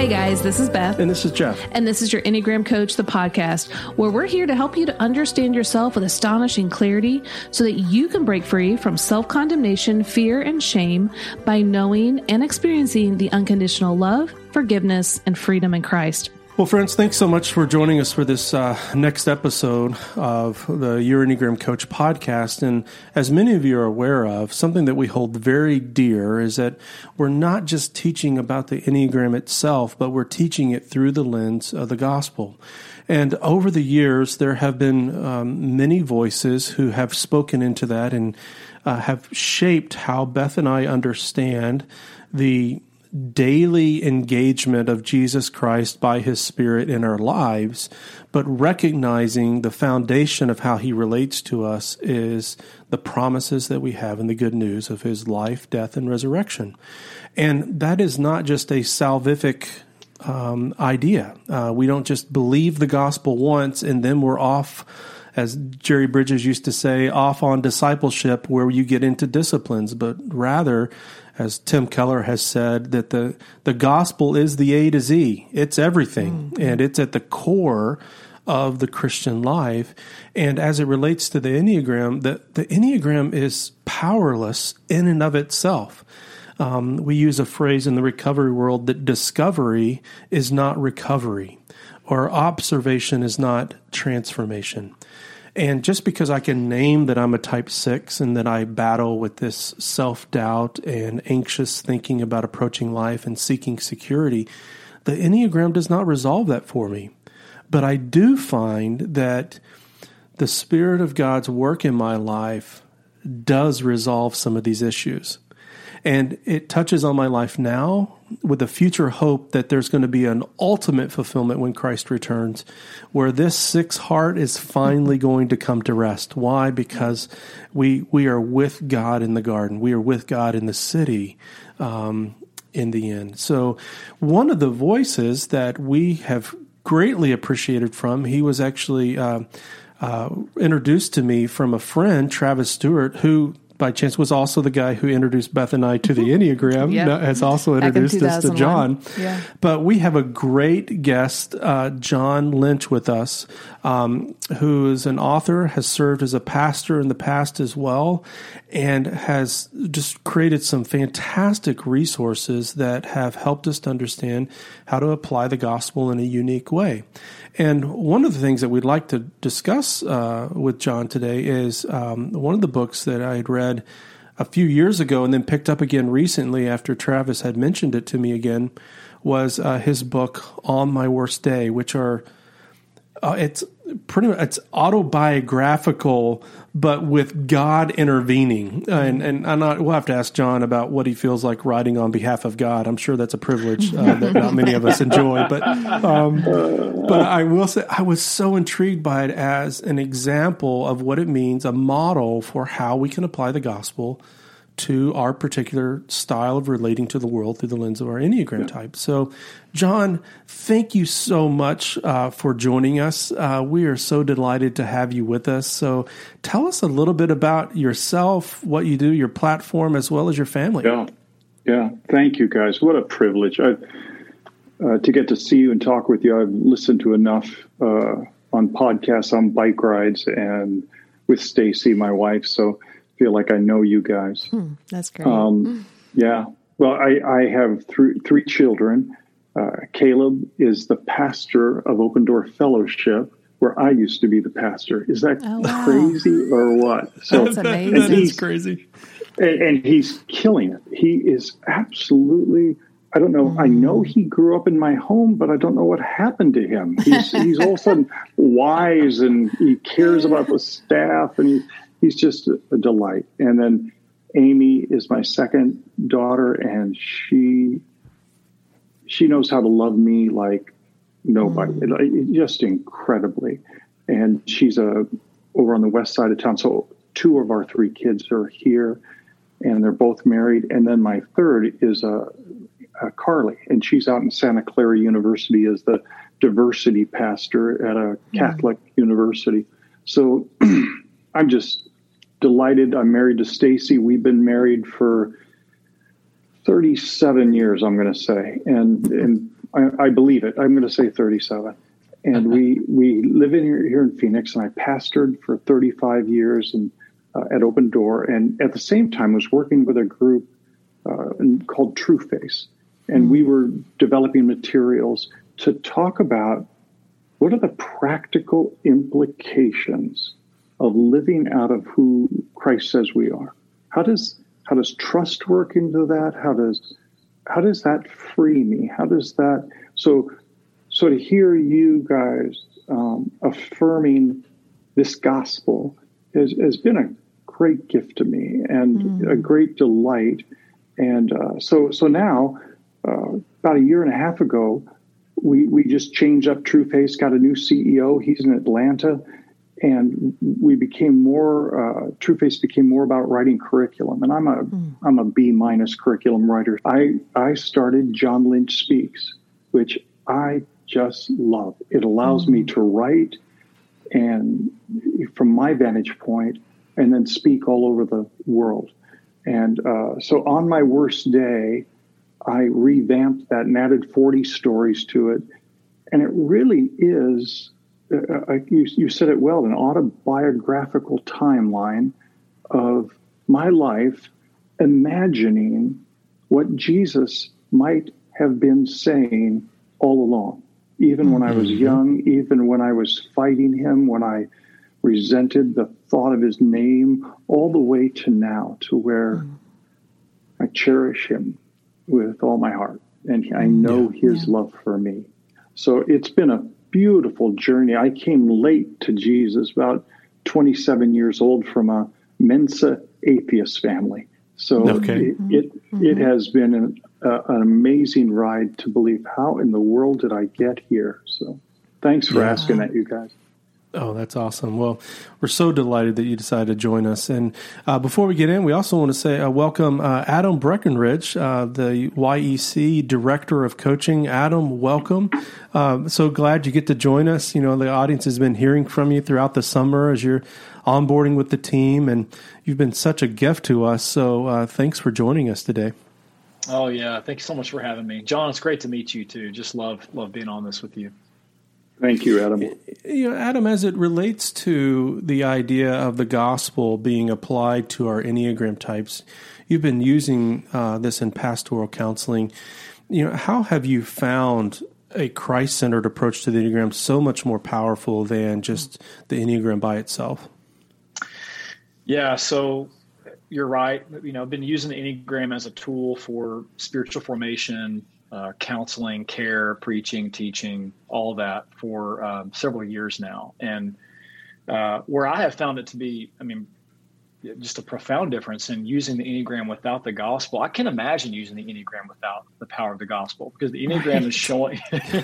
Hey guys, this is Beth. And this is Jeff. And this is your Enneagram Coach, the podcast, where we're here to help you to understand yourself with astonishing clarity so that you can break free from self condemnation, fear, and shame by knowing and experiencing the unconditional love, forgiveness, and freedom in Christ. Well, friends, thanks so much for joining us for this uh, next episode of the Your Enneagram Coach podcast. And as many of you are aware of, something that we hold very dear is that we're not just teaching about the Enneagram itself, but we're teaching it through the lens of the gospel. And over the years, there have been um, many voices who have spoken into that and uh, have shaped how Beth and I understand the daily engagement of Jesus Christ by his Spirit in our lives, but recognizing the foundation of how he relates to us is the promises that we have in the good news of his life, death, and resurrection. And that is not just a salvific um, idea. Uh, we don't just believe the gospel once and then we're off as Jerry Bridges used to say, off on discipleship where you get into disciplines, but rather as Tim Keller has said, that the, the gospel is the A to Z. It's everything, mm-hmm. and it's at the core of the Christian life. And as it relates to the Enneagram, the, the Enneagram is powerless in and of itself. Um, we use a phrase in the recovery world that discovery is not recovery, or observation is not transformation. And just because I can name that I'm a type six and that I battle with this self doubt and anxious thinking about approaching life and seeking security, the Enneagram does not resolve that for me. But I do find that the Spirit of God's work in my life does resolve some of these issues. And it touches on my life now with a future hope that there's going to be an ultimate fulfillment when Christ returns, where this sick heart is finally going to come to rest. Why? Because we we are with God in the garden. We are with God in the city. Um, in the end. So, one of the voices that we have greatly appreciated from, he was actually uh, uh, introduced to me from a friend, Travis Stewart, who by chance was also the guy who introduced Beth and I to the. Enneagram. yep. Has also introduced us to John. Yeah. But we have a great guest, uh, John Lynch, with us, um, who is an author, has served as a pastor in the past as well, and has just created some fantastic resources that have helped us to understand how to apply the gospel in a unique way. And one of the things that we'd like to discuss uh, with John today is um, one of the books that I had read a few years ago and then picked up again recently after Travis had mentioned it to me again was uh, his book On My Worst Day, which are uh, it's pretty much it's autobiographical but with God intervening. And and I'm not, we'll have to ask John about what he feels like writing on behalf of God. I'm sure that's a privilege uh, that not many of us enjoy. But um, but I will say I was so intrigued by it as an example of what it means, a model for how we can apply the gospel to our particular style of relating to the world through the lens of our Enneagram yeah. type. So, John, thank you so much uh, for joining us. Uh, we are so delighted to have you with us. So, tell us a little bit about yourself, what you do, your platform, as well as your family. Yeah, yeah. Thank you, guys. What a privilege I, uh, to get to see you and talk with you. I've listened to enough uh, on podcasts, on bike rides, and with Stacy, my wife. So feel like I know you guys. Hmm, that's great. Um, yeah. Well, I, I have three, three children. Uh, Caleb is the pastor of Open Door Fellowship, where I used to be the pastor. Is that oh, wow. crazy or what? So That's amazing. that is crazy. And, and, he's killing it. He is absolutely. I don't know. Mm. I know he grew up in my home, but I don't know what happened to him. He's, he's all of a sudden wise and he cares about the staff and he, he's just a, a delight. And then Amy is my second daughter, and she she knows how to love me like nobody, mm. just incredibly. And she's a over on the west side of town. So two of our three kids are here, and they're both married. And then my third is a, a Carly, and she's out in Santa Clara University as the diversity pastor at a mm. Catholic mm. university. So I'm just delighted. I'm married to Stacy. We've been married for 37 years, I'm going to say, and and I, I believe it. I'm going to say 37. And we we live in here, here in Phoenix, and I pastored for 35 years and uh, at Open Door, and at the same time was working with a group uh, called True Face, and mm. we were developing materials to talk about what are the practical implications of living out of who Christ says we are. How does how does trust work into that? How does how does that free me? How does that so so to hear you guys um, affirming this gospel has, has been a great gift to me and mm. a great delight. And uh, so so now, uh, about a year and a half ago, we we just changed up TrueFace, got a new CEO. He's in Atlanta, and we became more uh, TrueFace became more about writing curriculum. And I'm a am mm. a B minus curriculum writer. I I started John Lynch Speaks, which I just love. It allows mm. me to write, and from my vantage point, and then speak all over the world. And uh, so on my worst day, I revamped that and added 40 stories to it. And it really is, uh, you, you said it well, an autobiographical timeline of my life imagining what Jesus might have been saying all along, even when I was mm-hmm. young, even when I was fighting him, when I resented the thought of his name, all the way to now, to where mm. I cherish him with all my heart. And I mm, know yeah, his yeah. love for me. So it's been a beautiful journey. I came late to Jesus, about 27 years old, from a Mensa atheist family. So okay. it, it, mm-hmm. it, has been an, uh, an amazing ride to believe how in the world did I get here? So thanks for yeah. asking that, you guys. Oh, that's awesome. Well, we're so delighted that you decided to join us. And uh, before we get in, we also want to say uh, welcome uh, Adam Breckenridge, uh, the YEC Director of Coaching. Adam, welcome. Uh, so glad you get to join us. You know, the audience has been hearing from you throughout the summer as you're onboarding with the team, and you've been such a gift to us. So uh, thanks for joining us today. Oh, yeah. Thank you so much for having me. John, it's great to meet you, too. Just love, love being on this with you. Thank you, Adam. You know, Adam, as it relates to the idea of the gospel being applied to our Enneagram types, you've been using uh, this in pastoral counseling. You know, how have you found a Christ centered approach to the Enneagram so much more powerful than just the Enneagram by itself? Yeah, so you're right. You know, I've been using the Enneagram as a tool for spiritual formation, uh, counseling, care, preaching, teaching, all that for um, several years now. And uh, where I have found it to be, I mean, just a profound difference in using the Enneagram without the gospel. I can imagine using the Enneagram without the power of the gospel because the Enneagram right. is showing,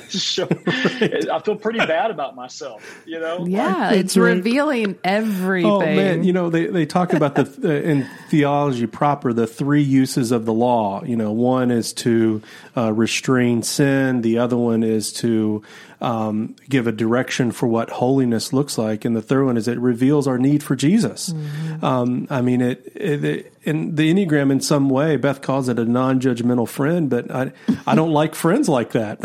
showing I feel pretty bad about myself, you know? Yeah, it's, revealing everything. Oh, man. You know, they, they talk about the, uh, in theology proper, the three uses of the law. You know, one is to uh, restrain sin, the other one is to um, give a direction for what holiness looks like, and the third one is it reveals our need for Jesus. Mm-hmm. Um, I mean, it, it, it, in the Enneagram, in some way, Beth calls it a non-judgmental friend, but I I don't like friends like that.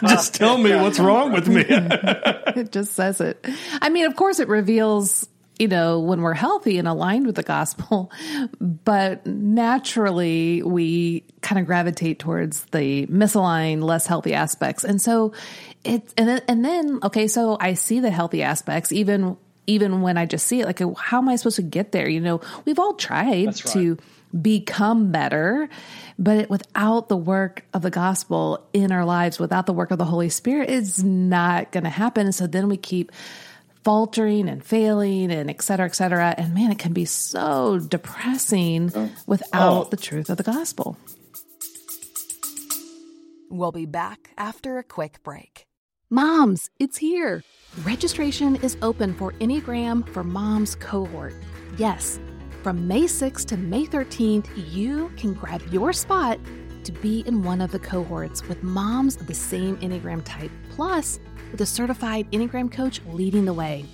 just tell me what's wrong with me. it just says it. I mean, of course, it reveals you know, when we're healthy and aligned with the gospel. But naturally, we kind of gravitate towards the misaligned, less healthy aspects. And so it's, and then, and then, okay, so I see the healthy aspects even, even when I just see it, like, how am I supposed to get there? You know, we've all tried right. to become better, but without the work of the gospel in our lives, without the work of the Holy Spirit, it's not going to happen. So then we keep faltering and failing and et cetera, et cetera. And man, it can be so depressing oh. without oh. the truth of the gospel. We'll be back after a quick break. Moms, it's here. Registration is open for Enneagram for Moms cohort. Yes, from May 6th to May 13th, you can grab your spot to be in one of the cohorts with moms of the same Enneagram type. Plus, with a certified Enneagram coach leading the way.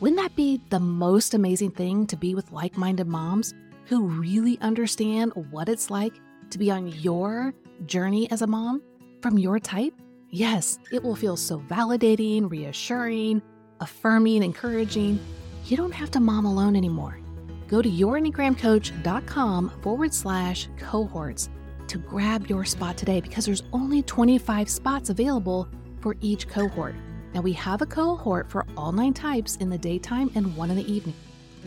Wouldn't that be the most amazing thing to be with like minded moms who really understand what it's like to be on your journey as a mom? from your type? Yes, it will feel so validating, reassuring, affirming, encouraging. You don't have to mom alone anymore. Go to yourenneagramcoach.com forward slash cohorts to grab your spot today because there's only 25 spots available for each cohort. Now, we have a cohort for all nine types in the daytime and one in the evening.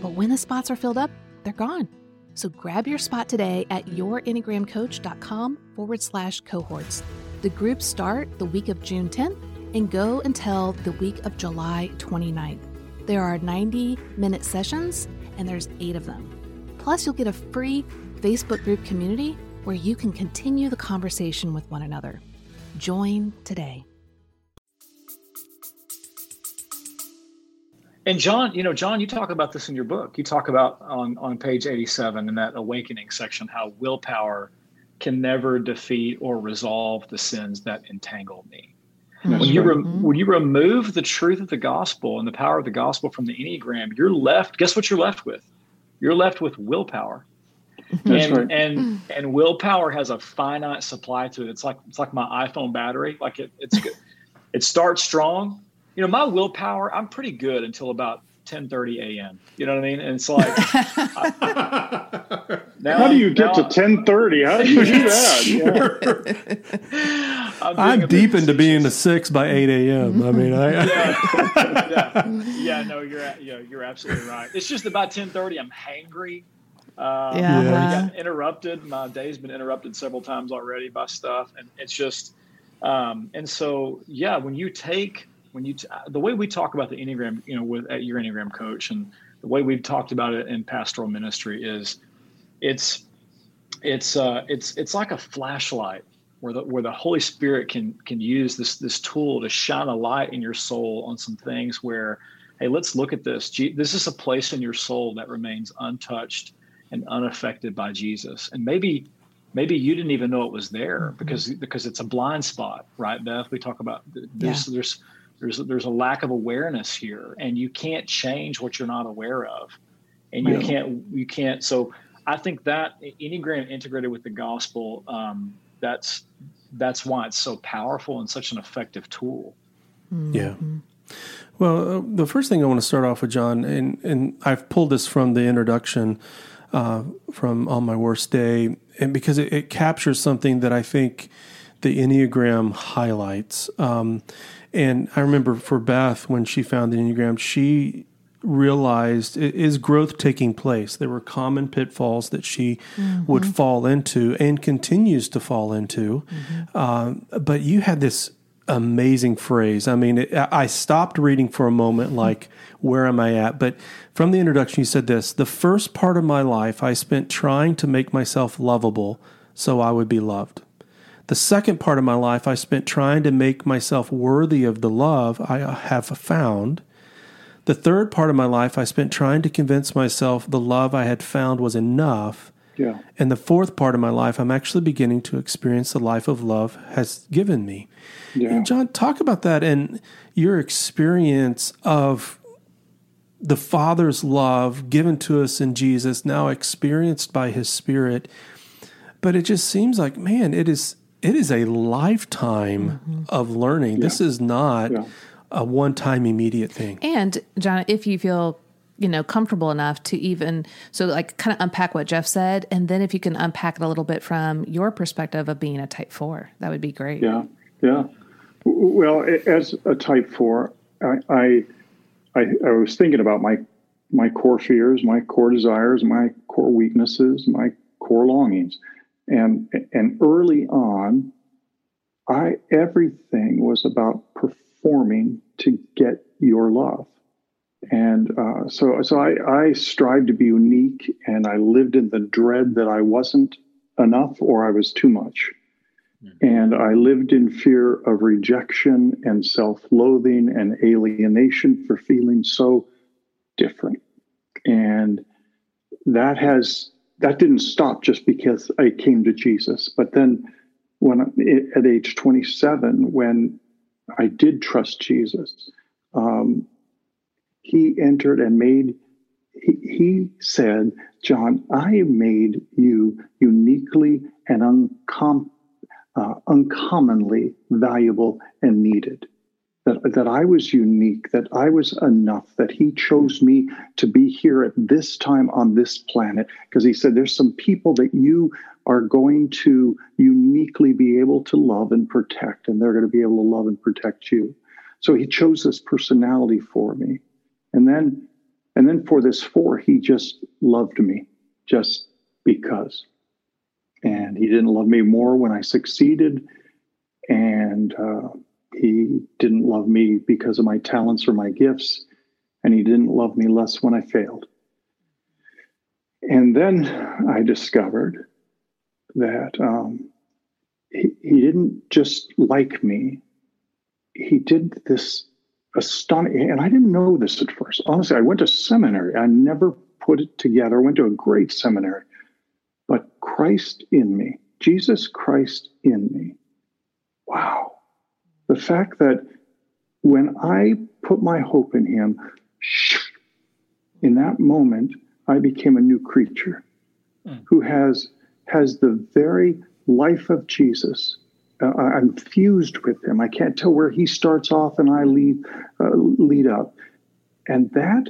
But when the spots are filled up, they're gone. So grab your spot today at yourenneagramcoach.com forward slash cohorts. The groups start the week of June 10th and go until the week of July 29th. There are 90 minute sessions and there's eight of them. Plus, you'll get a free Facebook group community where you can continue the conversation with one another. Join today. And John, you know, John, you talk about this in your book. You talk about on, on page 87 in that awakening section how willpower can never defeat or resolve the sins that entangle me. That's when you re- when you remove the truth of the gospel and the power of the gospel from the enneagram, you're left. Guess what? You're left with. You're left with willpower, That's and right. and and willpower has a finite supply to it. It's like it's like my iPhone battery. Like it, it's good. it starts strong. You know, my willpower. I'm pretty good until about 10:30 a.m. You know what I mean? And it's like, I- now How do you I'm- get to I'm- ten thirty? How do you do that? Yeah. I'm, I'm deep into being a six by eight a.m. I mean, I, yeah, yeah, yeah, no, you're a- yeah, you're absolutely right. It's just about 10:30. I'm hangry. Uh, Yeah. I Yeah. got interrupted. My day's been interrupted several times already by stuff, and it's just, um, and so yeah, when you take when you t- the way we talk about the enneagram, you know, with at your enneagram coach, and the way we've talked about it in pastoral ministry is, it's, it's, uh, it's, it's like a flashlight where the where the Holy Spirit can can use this this tool to shine a light in your soul on some things where, hey, let's look at this. This is a place in your soul that remains untouched and unaffected by Jesus, and maybe maybe you didn't even know it was there because because it's a blind spot, right, Beth? We talk about th- there's there's there's there's a lack of awareness here, and you can't change what you're not aware of, and you Right. can't you can't. So I think that Enneagram integrated with the gospel, um, that's that's why it's so powerful and such an effective tool. Yeah. Well, uh, the first thing I want to start off with, John, and, and I've pulled this from the introduction uh, from On My Worst Day, and because it, it captures something that I think the Enneagram highlights. Um, and I remember for Beth, when she found the Enneagram, she realized is growth taking place. There were common pitfalls that she would fall into and continues to fall into. Um, but you had this amazing phrase. I mean, it, I stopped reading for a moment, like, where am I at? But from the introduction, you said this The first part of my life I spent trying to make myself lovable so I would be loved. The second part of my life I spent trying to make myself worthy of the love I have found. The third part of my life I spent trying to convince myself the love I had found was enough. Yeah. And the fourth part of my life, I'm actually beginning to experience the life of love has given me. Yeah. And John, talk about that and your experience of the Father's love given to us in Jesus, now experienced by His Spirit. But it just seems like, man, it is it is a lifetime mm-hmm. of learning. This is not Yeah. a one time immediate thing. And John, if you feel you know comfortable enough to even so like kind of unpack what Jeff said, and then if you can unpack it a little bit from your perspective of being a Type Four, that would be great. Yeah, yeah. Well, as a type four, I, I, I, I was thinking about my my core fears, my core desires, my core weaknesses, my core longings, and and early on, I everything was about performing to get your love, and uh, so so I I strived to be unique, and I lived in the dread that I wasn't enough or I was too much. And I lived in fear of rejection and self loathing and alienation for feeling so different. And that has, that didn't stop just because I came to Jesus. But then when at age 27, when I did trust Jesus, um, he entered and made, he, he said, John, I made you uniquely and uncom- uh, uncommonly valuable and needed. That, that I was unique, that I was enough, that he chose me to be here at this time on this planet. Because he said, There's some people that you are going to uniquely be able to love and protect, and they're going to be able to love and protect you. So he chose this personality for me. And then and then for this four, he just loved me just because. And he didn't love me more when I succeeded. And uh, he didn't love me because of my talents or my gifts. And he didn't love me less when I failed. And then I discovered that um, he, he didn't just like me, he did this astonishing. And I didn't know this at first. Honestly, I went to seminary. I never put it together. I went to a great seminary. But Christ in me, Jesus Christ in me. Wow. The fact that when I put my hope in him, in that moment, I became a new creature mm. who has has the very life of Jesus uh, I'm fused with him. I can't tell where he starts off and I lead uh, lead up, and that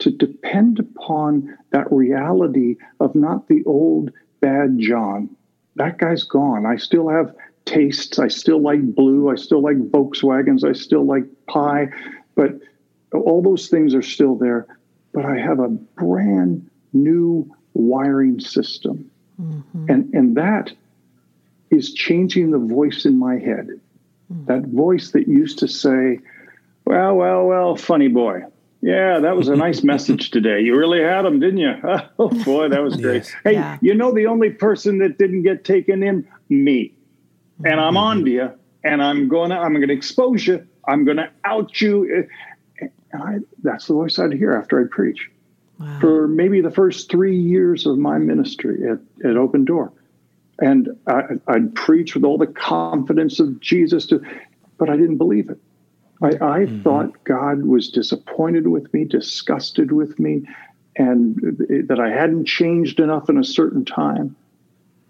to depend upon that reality of not the old bad John. That guy's gone. I still have tastes. I still like blue. I still like Volkswagens. I still like pie, but all those things are still there. But I have a brand new wiring system, mm-hmm. and and that is changing the voice in my head. Mm. That voice that used to say, Well, well, well, funny boy. Yeah, that was a nice message today. You really had them, didn't you? Oh, boy, that was great. Yes. Hey, yeah. you know the only person that didn't get taken in? Me. And I'm on to you, and I'm going to, I'm to expose you. I'm going to out you. And I, that's the voice I'd hear after I preach. Wow. For maybe the first three years of my ministry at, at Open Door and I, would preach with all the confidence of Jesus, to, but I didn't believe it. I, I mm-hmm. thought God was disappointed with me, disgusted with me, and that I hadn't changed enough in a certain time.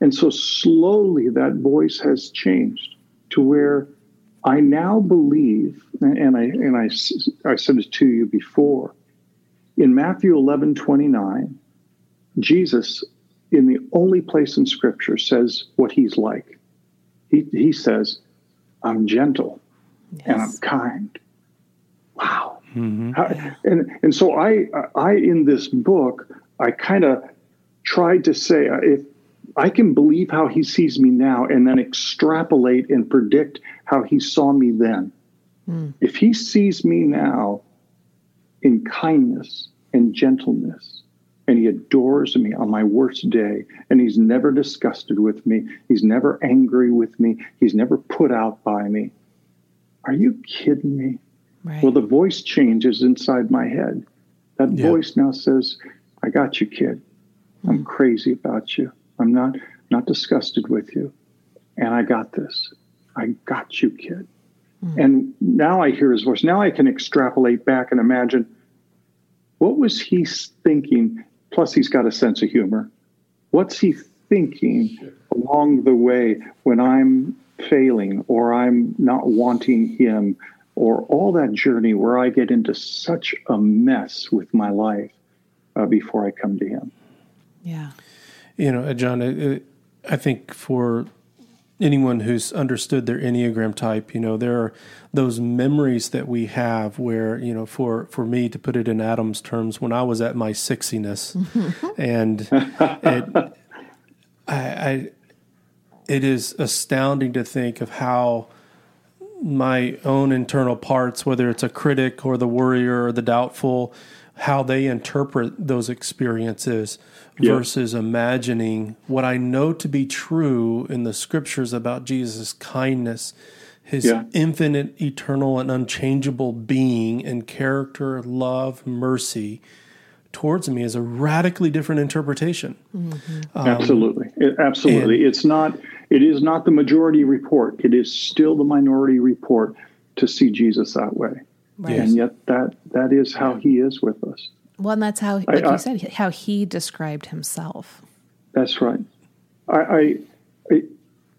And so slowly that voice has changed to where I now believe, and I and I, I said it to you before, in Matthew 11, 29, Jesus in the only place in Scripture says what he's like. He, he says, I'm gentle yes. and I'm kind. Wow. Mm-hmm. How, and, and so I, I, in this book, I kind of tried to say, uh, if I can believe how he sees me now and then extrapolate and predict how he saw me then. Mm. If he sees me now in kindness and gentleness and he adores me on my worst day and he's never disgusted with me he's never angry with me he's never put out by me are you kidding me right. well the voice changes inside my head that yeah. voice now says i got you kid i'm hmm. crazy about you i'm not not disgusted with you and i got this i got you kid mm. and now i hear his voice now i can extrapolate back and imagine what was he thinking Plus, he's got a sense of humor. What's he thinking along the way when I'm failing or I'm not wanting him or all that journey where I get into such a mess with my life uh, before I come to him? Yeah. You know, John, I think for anyone who's understood their enneagram type you know there are those memories that we have where you know for for me to put it in adam's terms when i was at my sixiness and it I, I it is astounding to think of how my own internal parts whether it's a critic or the worrier or the doubtful how they interpret those experiences versus imagining what I know to be true in the scriptures about Jesus' kindness, his yeah. infinite, eternal, and unchangeable being and character, love, mercy towards me is a radically different interpretation. Mm-hmm. Um, absolutely. It, absolutely. And, it's not it is not the majority report. It is still the minority report to see Jesus that way. Right. And yet that that is how he is with us. Well, and that's how, like I, you said, how he described himself. That's right. I, I,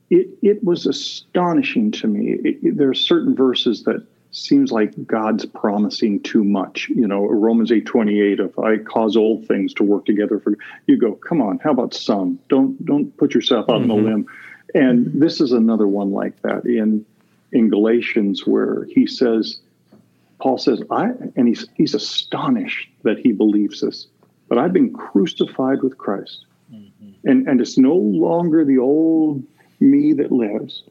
it, it was astonishing to me. It, it, there are certain verses that seems like God's promising too much. You know, Romans eight twenty eight. If I cause all things to work together for you, go. Come on, how about some? Don't don't put yourself out mm-hmm. on the limb. And this is another one like that in in Galatians where he says, Paul says, I and he's he's astonished that he believes this, but I've been crucified with Christ. Mm-hmm. And and it's no longer the old me that lives,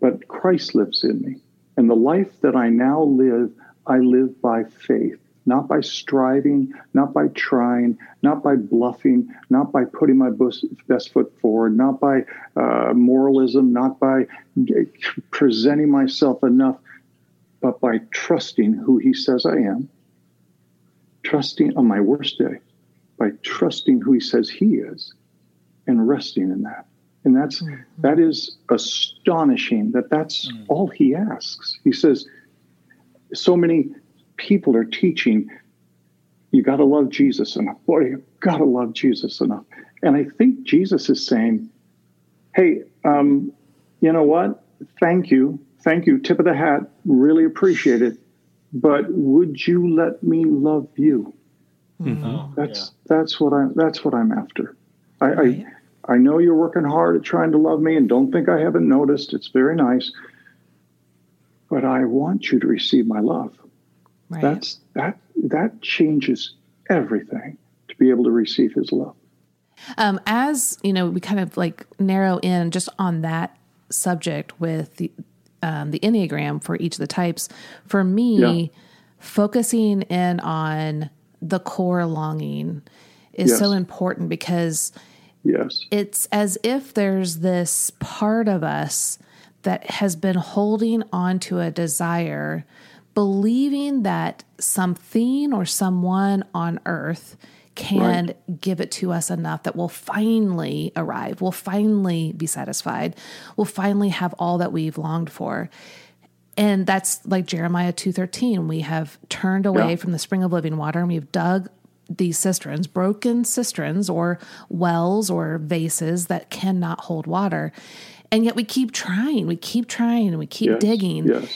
but Christ lives in me. And the life that I now live, I live by faith, not by striving, not by trying, not by bluffing, not by putting my best foot forward, not by uh, moralism, not by presenting myself enough, but by trusting who He says I am, trusting on my worst day, by trusting who He says He is, and resting in that. And that's mm-hmm. that is astonishing that that's mm-hmm. all he asks. He says, so many people are teaching you got to love Jesus enough. Boy, you got to love Jesus enough. And I think Jesus is saying, hey, um, you know what? Thank you. Thank you. Tip of the hat. Really appreciate it. But would you let me love you? Mm-hmm. That's yeah. that's what I that's what I'm after. I, right. I know you're working hard at trying to love me and don't think I haven't noticed. It's very nice. But I want you to receive my love. Right. That's that that changes everything to be able to receive his love. Um, as you know, we kind of like narrow in just on that subject with the um, the enneagram for each of the types. For me, yeah. focusing in on the core longing is yes. so important because Yes. It's as if there's this part of us that has been holding on to a desire, believing that something or someone on earth can right. give it to us enough that we'll finally arrive, we'll finally be satisfied, we'll finally have all that we've longed for. And that's like Jeremiah 2:13, we have turned away yeah. from the spring of living water and we've dug these cisterns, broken cisterns or wells or vases that cannot hold water. And yet we keep trying, we keep trying, and we keep yes, digging. Yes.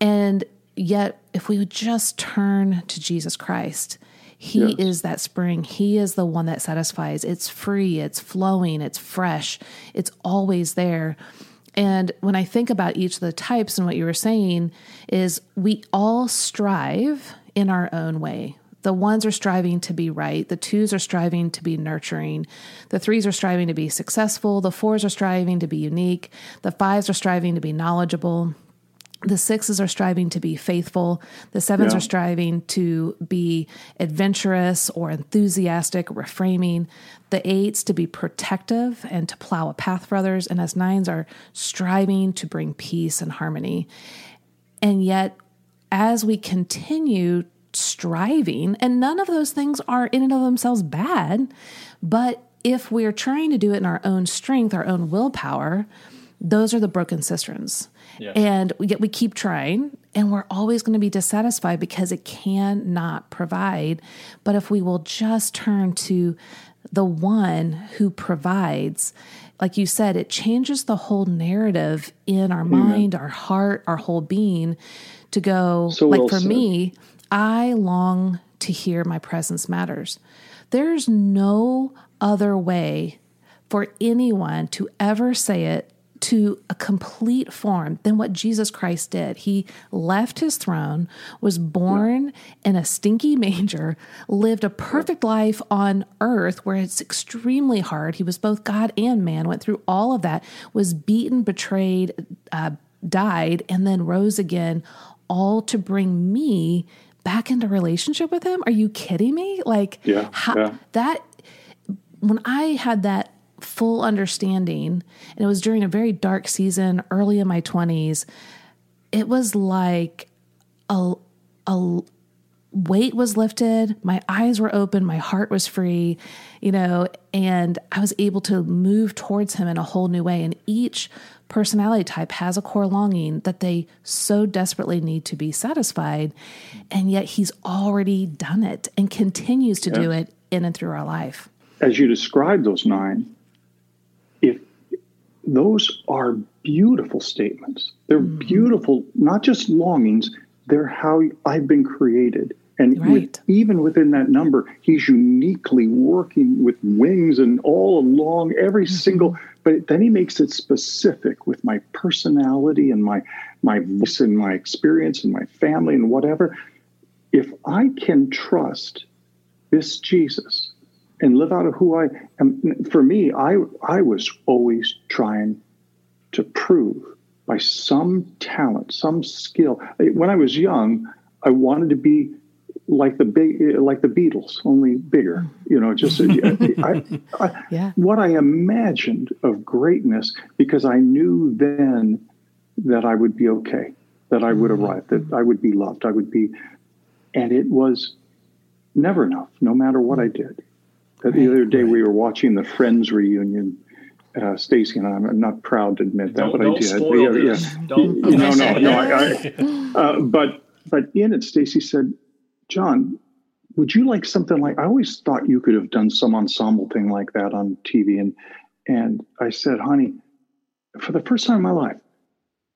And yet, if we would just turn to Jesus Christ, He is that spring. He is the one that satisfies. It's free, it's flowing, it's fresh, it's always there. And when I think about each of the types and what you were saying, is we all strive in our own way. The ones are striving to be right. The twos are striving to be nurturing. The threes are striving to be successful. The fours are striving to be unique. The fives are striving to be knowledgeable. The sixes are striving to be faithful. The sevens yeah. are striving to be adventurous or enthusiastic, reframing. The eights to be protective and to plow a path for others. And as nines are striving to bring peace and harmony. And yet, as we continue striving, and none of those things are in and of themselves bad. But if we're trying to do it in our own strength, our own willpower, those are the broken cisterns. And yet we keep trying and we're always going to be dissatisfied because it cannot provide. But if we will just turn to the one who provides, like you said, it changes the whole narrative in our Amen. mind, our heart, our whole being to go so like well for said. me, I long to hear my presence matters. There's no other way for anyone to ever say it to a complete form than what Jesus Christ did. He left his throne, was born yeah. in a stinky manger, lived a perfect life on earth where it's extremely hard. He was both God and man, went through all of that, was beaten, betrayed, uh, died, and then rose again, all to bring me back into relationship with him? Are you kidding me? Like, yeah, how, yeah. that, when I had that full understanding, and it was during a very dark season early in my 20s, it was like a, a weight was lifted, my eyes were open, my heart was free, you know, and I was able to move towards him in a whole new way. And each personality type has a core longing that they so desperately need to be satisfied. And yet he's already done it and continues to yes. do it in and through our life. As you describe those nine, those are beautiful statements. They're mm-hmm. beautiful, not just longings, they're how I've been created. And right. with, even within that number, he's uniquely working with wings and all along every mm-hmm. single. But then he makes it specific with my personality and my my voice and my experience and my family and whatever. If I can trust this Jesus and live out of who I am, for me, I I was always trying to prove by some talent, some skill. When I was young, I wanted to be like the big, like the Beatles, only bigger. You know, just I, I, yeah. what I imagined of greatness because I knew then that I would be okay, that I would mm-hmm. arrive, that I would be loved, I would be, and it was never enough, no matter what I did. Right, the other day right. we were watching the Friends reunion. Uh, Stacy and I, I'm not proud to admit that, don't, but don't I did. Spoil yeah, this. yeah. Don't, no, no, no. I, I, uh, but but in it, Stacy said, "John, would you like something like? I always thought you could have done some ensemble thing like that on TV." And and I said, "Honey, for the first time in my life,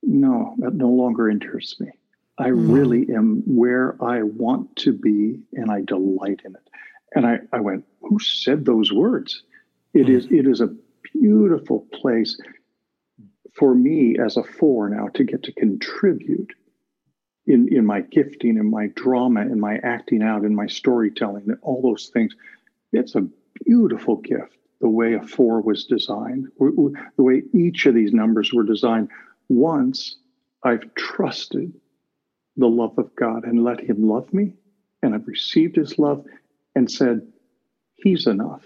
no, that no longer interests me. I mm. really am where I want to be, and I delight in it." And I, I went, who said those words? It mm. is it is a beautiful place for me as a four now to get to contribute in, in my gifting, in my drama, in my acting out, in my storytelling, and all those things. It's a beautiful gift, the way a four was designed, the way each of these numbers were designed. Once I've trusted the love of God and let Him love me, and I've received His love, and said, He's enough.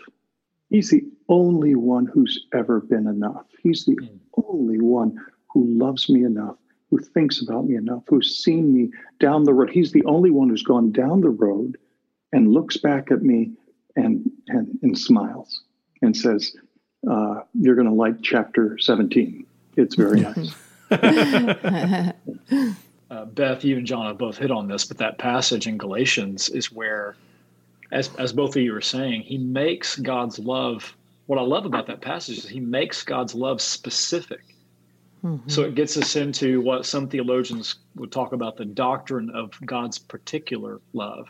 He's the only one who's ever been enough. He's the mm. only one who loves me enough, who thinks about me enough, who's seen me down the road. He's the only one who's gone down the road and looks back at me and and, and smiles and says, uh, "You're going to like chapter 17. It's very nice." uh, Beth, you and John have both hit on this, but that passage in Galatians is where as as both of you were saying, he makes God's love. What I love about that passage is he makes God's love specific. Mm-hmm. So it gets us into what some theologians would talk about the doctrine of God's particular love.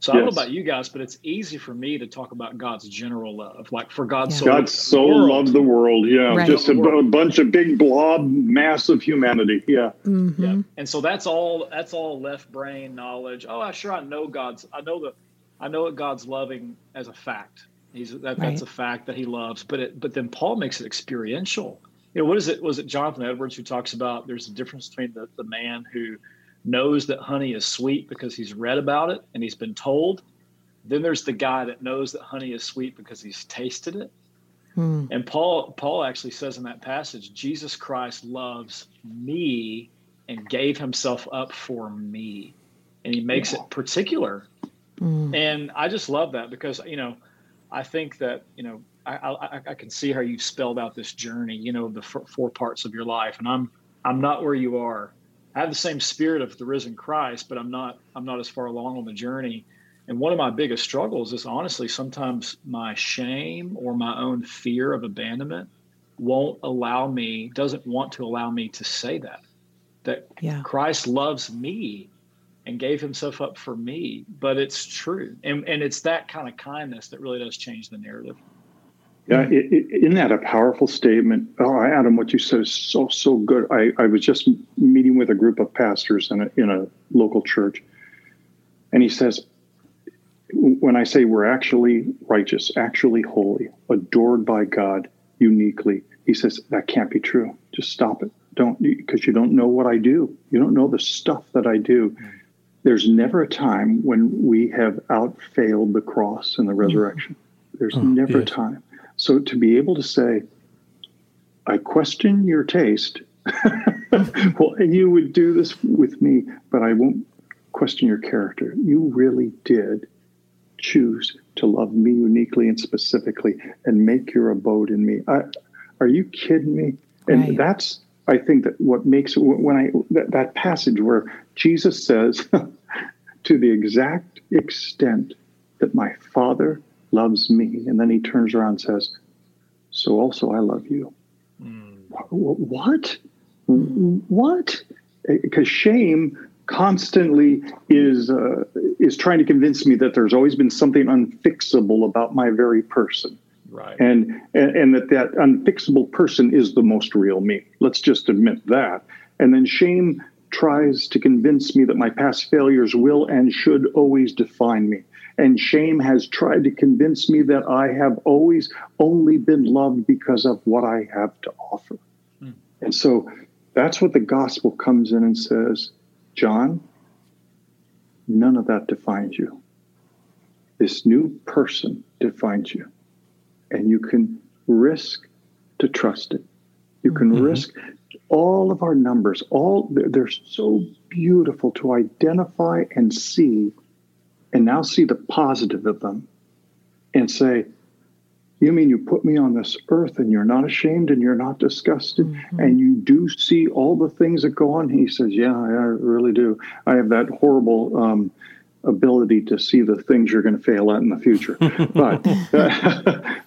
So yes. I don't know about you guys, but it's easy for me to talk about God's general love. Like for God's yeah. so God so loved the world. Yeah. Right. Just a, a, bunch of big blob mass of humanity. Yeah. Mm-hmm. Yeah. And so that's all that's all left brain knowledge. Oh, I sure I know God's I know the I know what God's loving as a fact. He's that, right. that's a fact that He loves. But it, but then Paul makes it experiential. You know, what is it? Was it Jonathan Edwards who talks about there's a difference between the, the man who knows that honey is sweet because he's read about it and he's been told. Then there's the guy that knows that honey is sweet because he's tasted it. Hmm. And Paul Paul actually says in that passage, Jesus Christ loves me and gave himself up for me. And he makes yeah. it particular Mm. And I just love that because, you know, I think that, you know, I, I, I can see how you've spelled out this journey, you know, the f- four parts of your life. And I'm, I'm not where you are. I have the same spirit of the risen Christ, but I'm not, I'm not as far along on the journey. And one of my biggest struggles is honestly, sometimes my shame or my own fear of abandonment won't allow me, doesn't want to allow me to say that, that yeah. Christ loves me and gave himself up for me. But it's true. And, and it's that kind of kindness that really does change the narrative. Yeah, it, it, isn't that a powerful statement? Oh, Adam, what you said is so so good. I, I was just meeting with a group of pastors in a in a local church, and he says, when I say we're actually righteous, actually holy, adored by God uniquely, he says that can't be true. Just stop it. Don't because you don't know what I do. You don't know the stuff that I do. Mm-hmm there's never a time when we have outfailed the cross and the hmm. resurrection. There's oh, never yes. a time. So to be able to say, I question your taste. well, you would do this with me, but I won't question your character. You really did choose to love me uniquely and specifically and make your abode in me. I, are you kidding me? And right. that's I think that what makes when I that, that passage where Jesus says, to the exact extent that my Father loves me, and then he turns around and says, so also I love you. Mm. what? What? Because shame constantly is uh, is trying to convince me that there's always been something unfixable about my very person. Right. And, and and that that unfixable person is the most real me. Let's just admit that. And then shame tries to convince me that my past failures will and should always define me. And shame has tried to convince me that I have always only been loved because of what I have to offer. Mm. And so that's what the gospel comes in and says John, none of that defines you. This new person defines you. And you can risk to trust it. You can mm-hmm. risk all of our numbers, all they're so beautiful to identify and see, and now see the positive of them and say, you mean you put me on this earth and you're not ashamed and you're not disgusted mm-hmm. and you do see all the things that go on? He says, Yeah, I really do. I have that horrible um, ability to see the things you're going to fail at in the future. but, uh,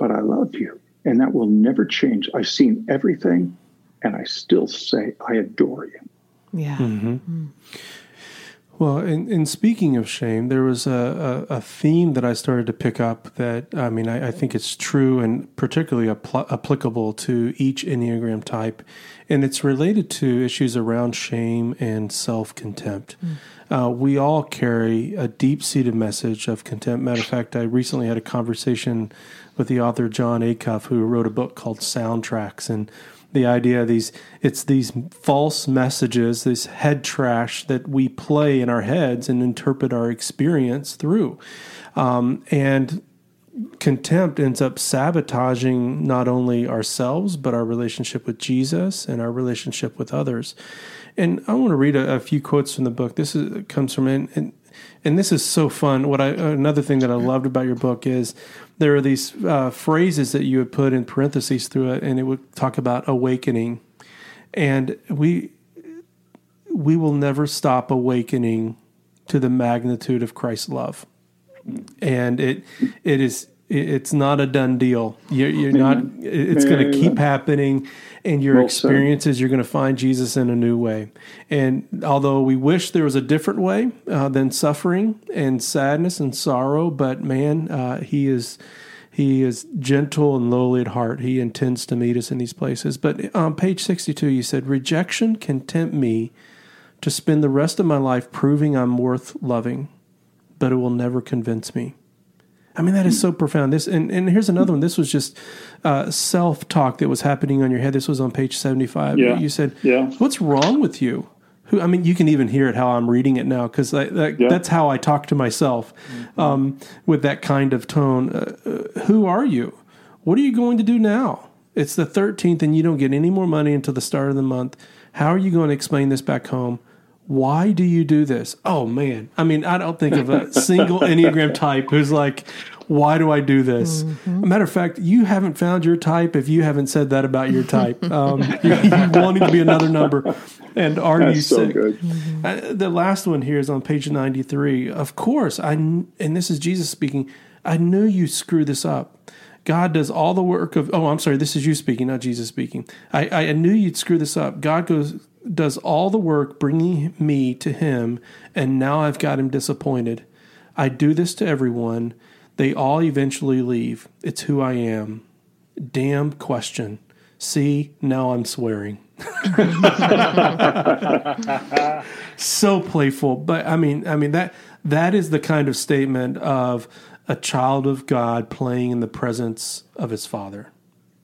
but I love you and that will never change. I've seen everything and I still say, I adore you. Yeah. Mm-hmm. Mm. Well, in, in speaking of shame, there was a, a, a, theme that I started to pick up that, I mean, I, I think it's true and particularly apl- applicable to each Enneagram type. And it's related to issues around shame and self contempt. Mm. Uh, we all carry a deep seated message of contempt. Matter of fact, I recently had a conversation with the author Jon Acuff, who wrote a book called Soundtracks. And the idea of these it's these false messages this head trash that we play in our heads and interpret our experience through. Um, and contempt ends up sabotaging not only ourselves but our relationship with jesus and our relationship with others. And i want to read a, a few quotes from the book. This is, comes from and, and and this is so fun what i another thing that i loved about your book is there are these uh, phrases that you would put in parentheses through it, and it would talk about awakening. And we we will never stop awakening to the magnitude of Christ's love, and it it is it's not a done deal. You're, you're not. It's going to keep happening, and your well experiences. You're going to find Jesus in a new way. And although we wish there was a different way uh, than suffering and sadness and sorrow, but man, uh, He is He is gentle and lowly at heart. He intends to meet us in these places. But on page 62, you said, "Rejection can tempt me to spend the rest of my life proving I'm worth loving, but it will never convince me." I mean, that is so profound. This and, and here's another one. This was just uh, self talk that was happening on your head. This was on page seventy five. Yeah. You said, "Yeah, what's wrong with you?" Who I mean, you can even hear it how I'm reading it now because that, yeah. that's how I talk to myself mm-hmm. um, with that kind of tone. Uh, uh, who are you? What are you going to do now? It's the 13th, and you don't get any more money until the start of the month. How are you going to explain this back home? Why do you do this? Oh man. I mean, I don't think of a single Enneagram type who's like, why do I do this? Mm-hmm. matter of fact, you haven't found your type if you haven't said that about your type. Um, you, you wanting to be another number. And are That's you so sick? good. Mm-hmm. Uh, the last one here is on page 93. Of course, I, and this is Jesus speaking, I knew you screw this up. God does all the work of, oh, I'm sorry, this is you speaking, not Jesus speaking. I, I knew you'd screw this up. God goes, does all the work bringing me to him, and now I've got him disappointed. I do this to everyone. They all eventually leave. It's who I am. Damn question. See, now I'm swearing. so playful, but I mean, I mean that that is the kind of statement of a child of God playing in the presence of his father,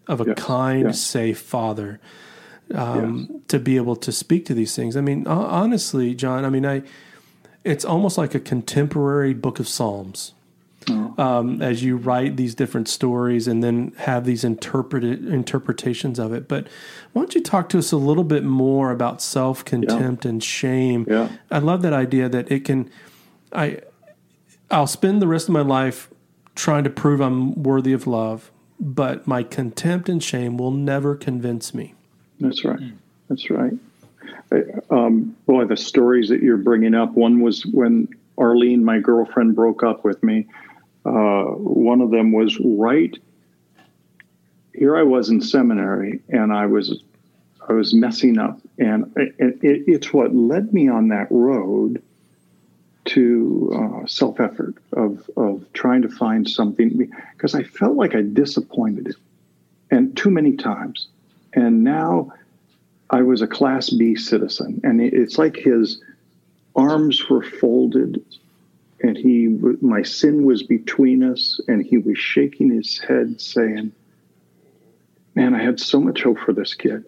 of a yes. kind, yes. safe father um, yes. to be able to speak to these things. I mean, honestly, John, I mean, I it's almost like a contemporary book of Psalms. Oh. Um, as you write these different stories and then have these interpreted interpretations of it. But why don't you talk to us a little bit more about self contempt yeah. and shame? Yeah. I love that idea that it can. I I'll spend the rest of my life trying to prove I'm worthy of love, but my contempt and shame will never convince me. That's right. Mm. That's right. Um, boy, the stories that you're bringing up. One was when Arlene, my girlfriend, broke up with me. Uh, one of them was right here I was in seminary, and I was I was messing up, and it, it, it's what led me on that road to uh, self effort of of trying to find something because I felt like I disappointed him, and too many times, and now I was a Class B citizen, and it's like his arms were folded, and he my sin was between us, and he was shaking his head, saying, "Man, I had so much hope for this kid."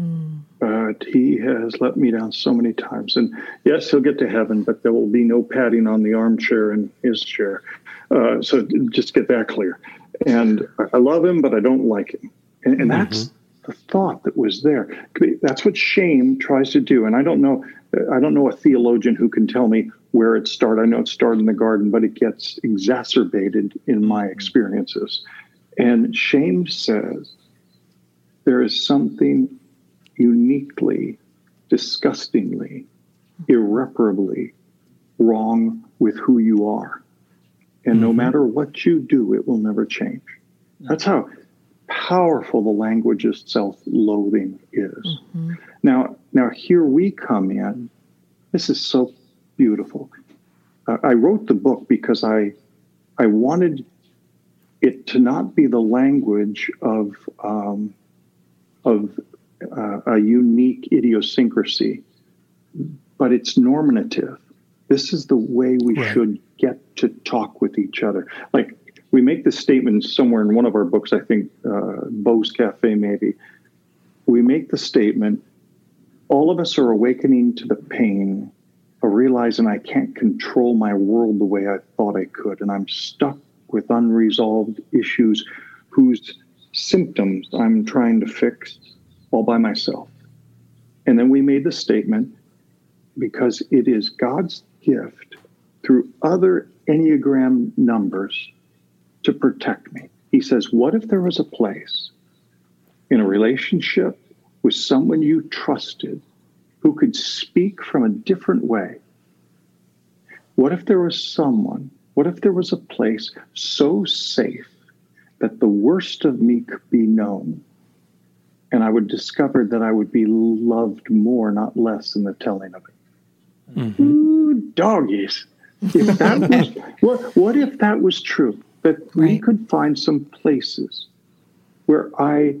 Mm. But he has let me down so many times. And yes, he'll get to heaven, but there will be no patting on the armchair in his chair. Uh, so just get that clear. And I love him, but I don't like him. And, and that's mm-hmm. The thought that was there. That's what shame tries to do. And I don't know. I don't know a theologian who can tell me where it started. I know it started in the garden, but it gets exacerbated in my experiences. And shame says there is something uniquely, disgustingly, irreparably wrong with who you are. And mm-hmm. no matter what you do, it will never change. That's how powerful the language of self-loathing is. Mm-hmm. Now, now here we come in. This is so beautiful. Uh, I wrote the book because I, I wanted it to not be the language of um, of uh, a unique idiosyncrasy, but it's normative. This is the way we right. should get to talk with each other. Like we make this statement somewhere in one of our books, I think uh, Cafe, maybe. We make the statement all of us are awakening to the pain of realizing I can't control my world the way I thought I could, and I'm stuck with unresolved issues whose symptoms I'm trying to fix all by myself. And then we made the statement because it is God's gift through other Enneagram numbers to protect me. He says, What if there was a place in a relationship with someone you trusted who could speak from a different way? What if there was someone, what if there was a place so safe that the worst of me could be known? and I would discover that I would be loved more, not less, in the telling of it. Mm-hmm. Ooh, doggies. If that was what, what if that was true? That right. we could find some places where I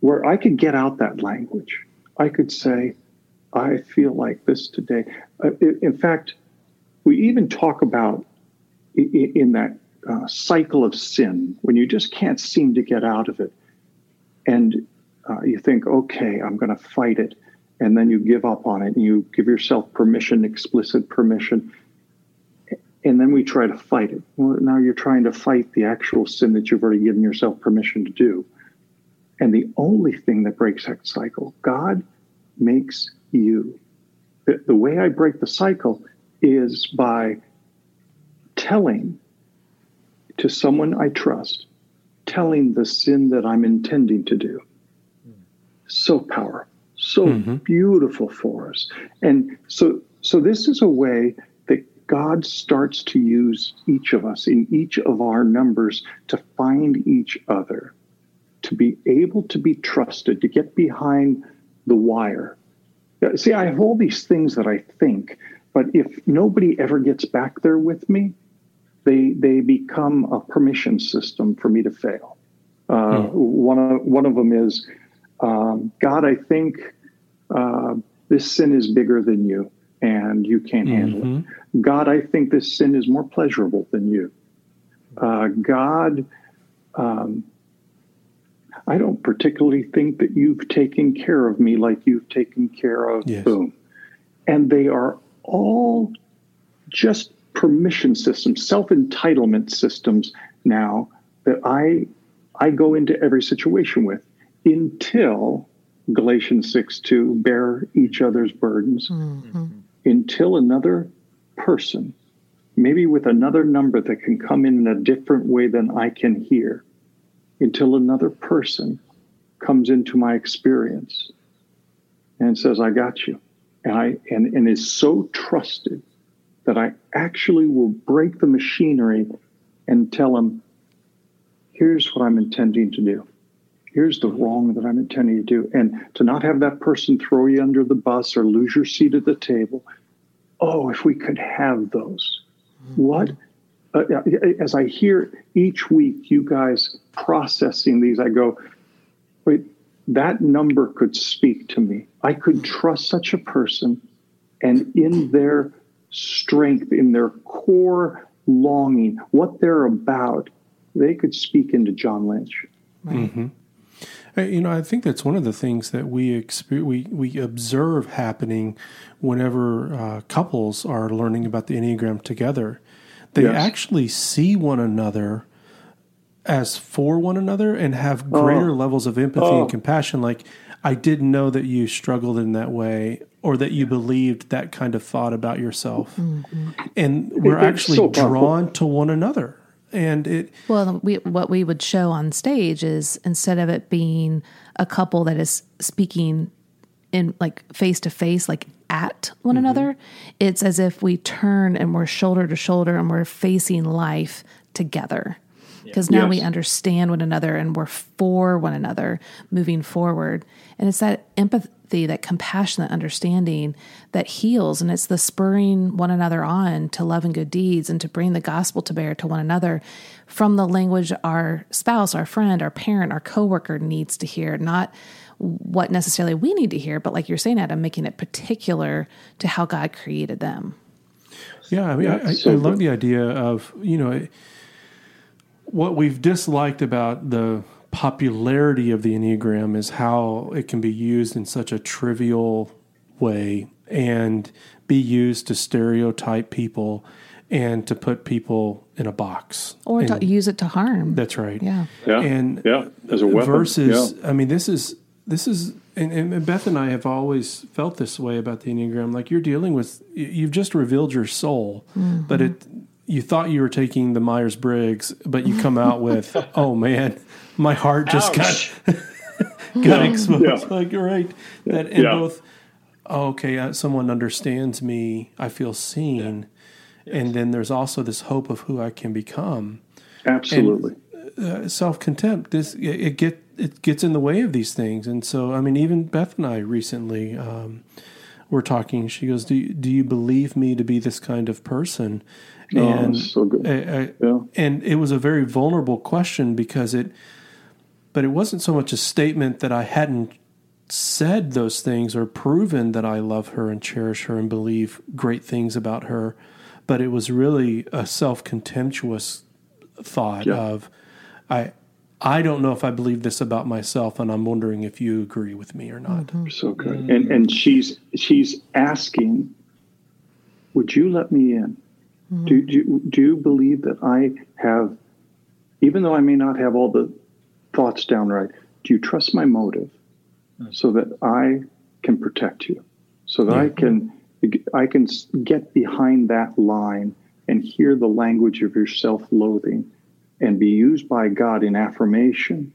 where I could get out that language. I could say, I feel like this today. Uh, in fact, we even talk about in, in that uh, cycle of sin when you just can't seem to get out of it. And uh, you think, okay, I'm going to fight it. And then you give up on it and you give yourself permission, explicit permission. And then we try to fight it. Well, now you're trying to fight the actual sin that you've already given yourself permission to do. And the only thing that breaks that cycle, God makes you. The, the way I break the cycle is by telling to someone I trust, telling the sin that I'm intending to do so powerful, so mm-hmm. beautiful for us. And so, so this is a way God starts to use each of us in each of our numbers to find each other, to be able to be trusted, to get behind the wire. See, I have all these things that I think, but if nobody ever gets back there with me, they they become a permission system for me to fail. Uh, mm. One of one of them is um, God, I think uh, this sin is bigger than you and you can't handle mm-hmm. it. God, I think this sin is more pleasurable than you. Uh, God, um, I don't particularly think that you've taken care of me like you've taken care of yes. boom. And they are all just permission systems, self entitlement systems now that I I go into every situation with until Galatians 6 2, bear each other's burdens, mm-hmm. Until another person, maybe with another number that can come in in a different way than I can hear, until another person comes into my experience and says, I got you. And I and, and is so trusted that I actually will break the machinery and tell him, here's what I'm intending to do here's the wrong that I'm intending to do. And to not have that person throw you under the bus or lose your seat at the table. Oh, if we could have those. Mm-hmm. What? Uh, as I hear each week you guys processing these, I go, wait, that number could speak to me. I could trust such a person and in their strength, in their core longing, what they're about, they could speak into John Lynch. Right. Mm-hmm. You know, I think that's one of the things that we exper- we we observe happening whenever uh, couples are learning about the Enneagram together. They yes. actually see one another as for one another and have greater oh. levels of empathy oh. and compassion. Like, I didn't know that you struggled in that way or that you believed that kind of thought about yourself. Mm-hmm. And we're actually so drawn to one another. And it well, we, what we would show on stage is instead of it being a couple that is speaking in like face to face, like at one mm-hmm. another, it's as if we turn and we're shoulder to shoulder and we're facing life together because now yes. we understand one another and we're for one another moving forward. And it's that empathy, that compassionate understanding that heals. And it's the spurring one another on to love and good deeds and to bring the gospel to bear to one another from the language our spouse, our friend, our parent, our coworker needs to hear, not what necessarily we need to hear, but like you're saying, Adam, making it particular to how God created them. Yeah, I mean, I, I, I love the idea of, you know, what we've disliked about the popularity of the Enneagram is how it can be used in such a trivial way and be used to stereotype people and to put people in a box or and, to use it to harm. That's right. Yeah. Yeah. And yeah, as a weapon. Versus, yeah. I mean, this is this is, and, and, Beth and I have always felt this way about the Enneagram. Like you're dealing with, you've just revealed your soul, mm-hmm. but it you thought you were taking the Myers Briggs, but you come out with, oh man, my heart just Ouch. got got exposed. Yeah. Like right, that and yeah. both. Oh, okay, uh, someone understands me. I feel seen, yeah. and then there's also this hope of who I can become. Absolutely, uh, self contempt. This it, it, get it gets in the way of these things, and so I mean, even Beth and I recently. Um, were talking. She goes, "Do you, do you believe me to be this kind of person?" Oh, and so good. I, I, yeah. and it was a very vulnerable question because it, but it wasn't so much a statement that I hadn't said those things or proven that I love her and cherish her and believe great things about her, but it was really a self contemptuous thought yeah. of, I. I don't know if I believe this about myself, and I'm wondering if you agree with me or not. Mm-hmm. So good, and and she's she's asking, "Would you let me in?" Mm-hmm. Do, do, do you believe that I have, even though I may not have all the thoughts down right, do you trust my motive mm-hmm. so that I can protect you, so that I can I can get behind that line and hear the language of your self-loathing and be used by God in affirmation,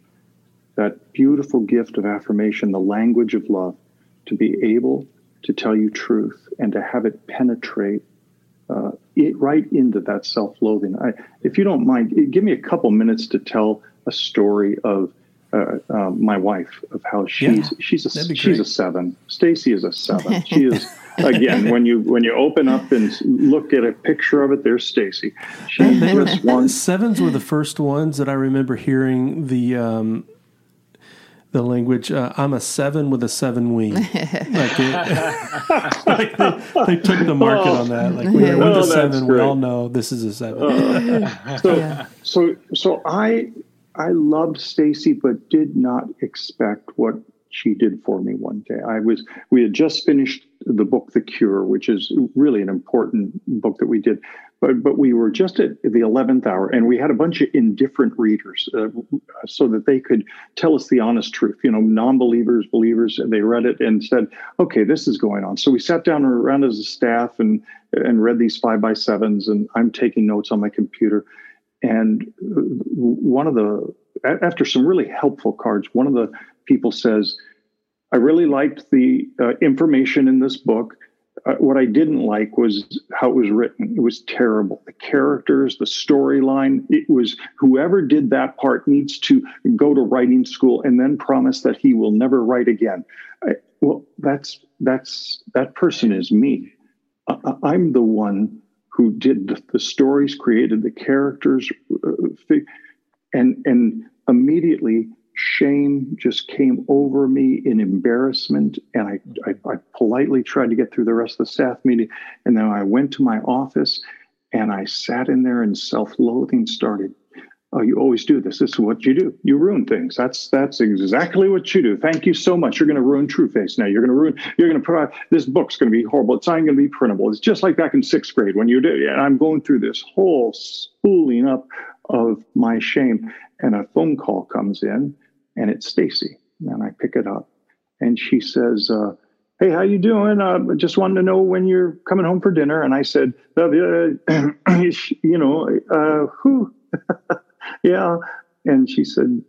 that beautiful gift of affirmation, the language of love, to be able to tell you truth and to have it penetrate uh, it, right into that self-loathing. I, if you don't mind, give me a couple minutes to tell a story of uh, uh, my wife of how she's yeah, she's a she's a seven. Stacy is a seven. She is again when you when you open up and look at a picture of it, there's Stacy. She just one. Sevens were the first ones that I remember hearing the um, the language. Uh, I'm a seven with a seven wing. like, it, like they, they, took the market on that. Like we are with a seven, we all know this is a seven. Uh, so, yeah. so, so I I loved Stacy, but did not expect what she did for me one day. I was we had just finished the book The Cure, which is really an important book that we did, but but we were just at the eleventh hour, and we had a bunch of indifferent readers, uh, so that they could tell us the honest truth. You know, non-believers, believers, and they read it and said, "Okay, this is going on." So we sat down around as a staff and and read these five by sevens, and I'm taking notes on my computer. And one of the after some really helpful cards, one of the people says, "I really liked the uh, information in this book." uh, what I didn't like was how it was written. It was terrible. The characters, the storyline. It was whoever did that part needs to go to writing school and then promise that he will never write again. I, well, that's that's that person is me. I, I'm the one who did the, the stories, created the characters, uh, and and immediately shame just came over me in embarrassment and I, I, I, politely tried to get through the rest of the staff meeting and then i went to my office and i sat in there and self-loathing started oh you always do this. This is what you do. You ruin things. That's that's exactly what you do. Thank you so much. You're going to ruin trueface now. You're going to ruin you're going to put this book's going to be horrible. It's not going to be printable. It's just like back in sixth grade when you did and i'm going through this whole spooling up of my shame. And a phone call comes in and it's Stacy. And I pick it up, and she says, uh, "Hey, how you doing? Uh, just wanted to know when you're coming home for dinner." And I said, uh, "You know, uh, who? yeah." And she said,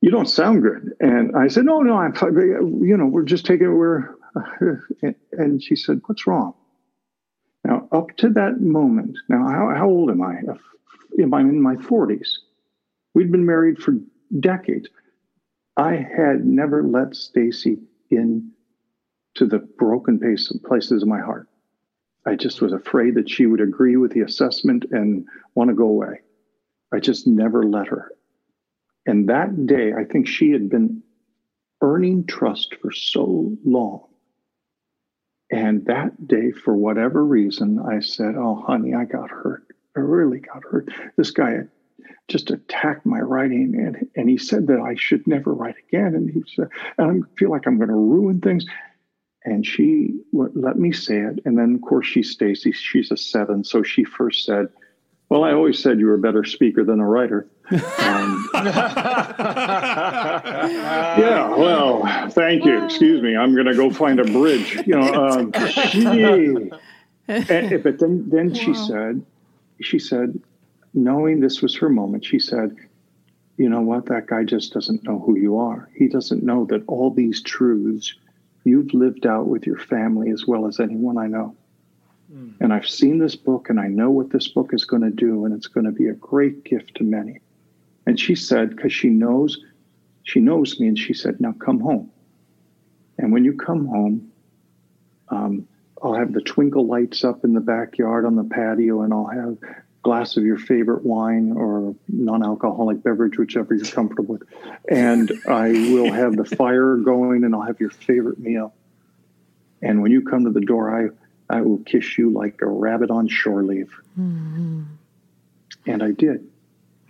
"You don't sound good." And I said, "No, no, I'm. You know, we're just taking. We're." and she said, "What's wrong?" Now, up to that moment, now how, how old am I? If I'm in my 40s. We'd been married for decades. I had never let Stacy in to the broken places of my heart. I just was afraid that she would agree with the assessment and want to go away. I just never let her. And that day, I think she had been earning trust for so long. And that day, for whatever reason, I said, Oh, honey, I got hurt. I really got hurt. This guy just attacked my writing and, and he said that I should never write again. And he said, and I feel like I'm going to ruin things. And she let me say it. And then, of course, she's Stacy. She's a seven. So she first said, Well, I always said you were a better speaker than a writer. Um, yeah, well, thank you. Excuse me. I'm going to go find a bridge. You know, um, she, and, but then, then wow. she said, she said, knowing this was her moment, she said, You know what? That guy just doesn't know who you are. He doesn't know that all these truths you've lived out with your family as well as anyone I know. Mm. And I've seen this book and I know what this book is going to do, and it's going to be a great gift to many. And she said, because she knows, she knows me, and she said, Now come home. And when you come home, um, I'll have the twinkle lights up in the backyard on the patio, and I'll have a glass of your favorite wine or non-alcoholic beverage, whichever you're comfortable with. And I will have the fire going and I'll have your favorite meal. And when you come to the door, I, I will kiss you like a rabbit on shore leave. Mm-hmm. And I did.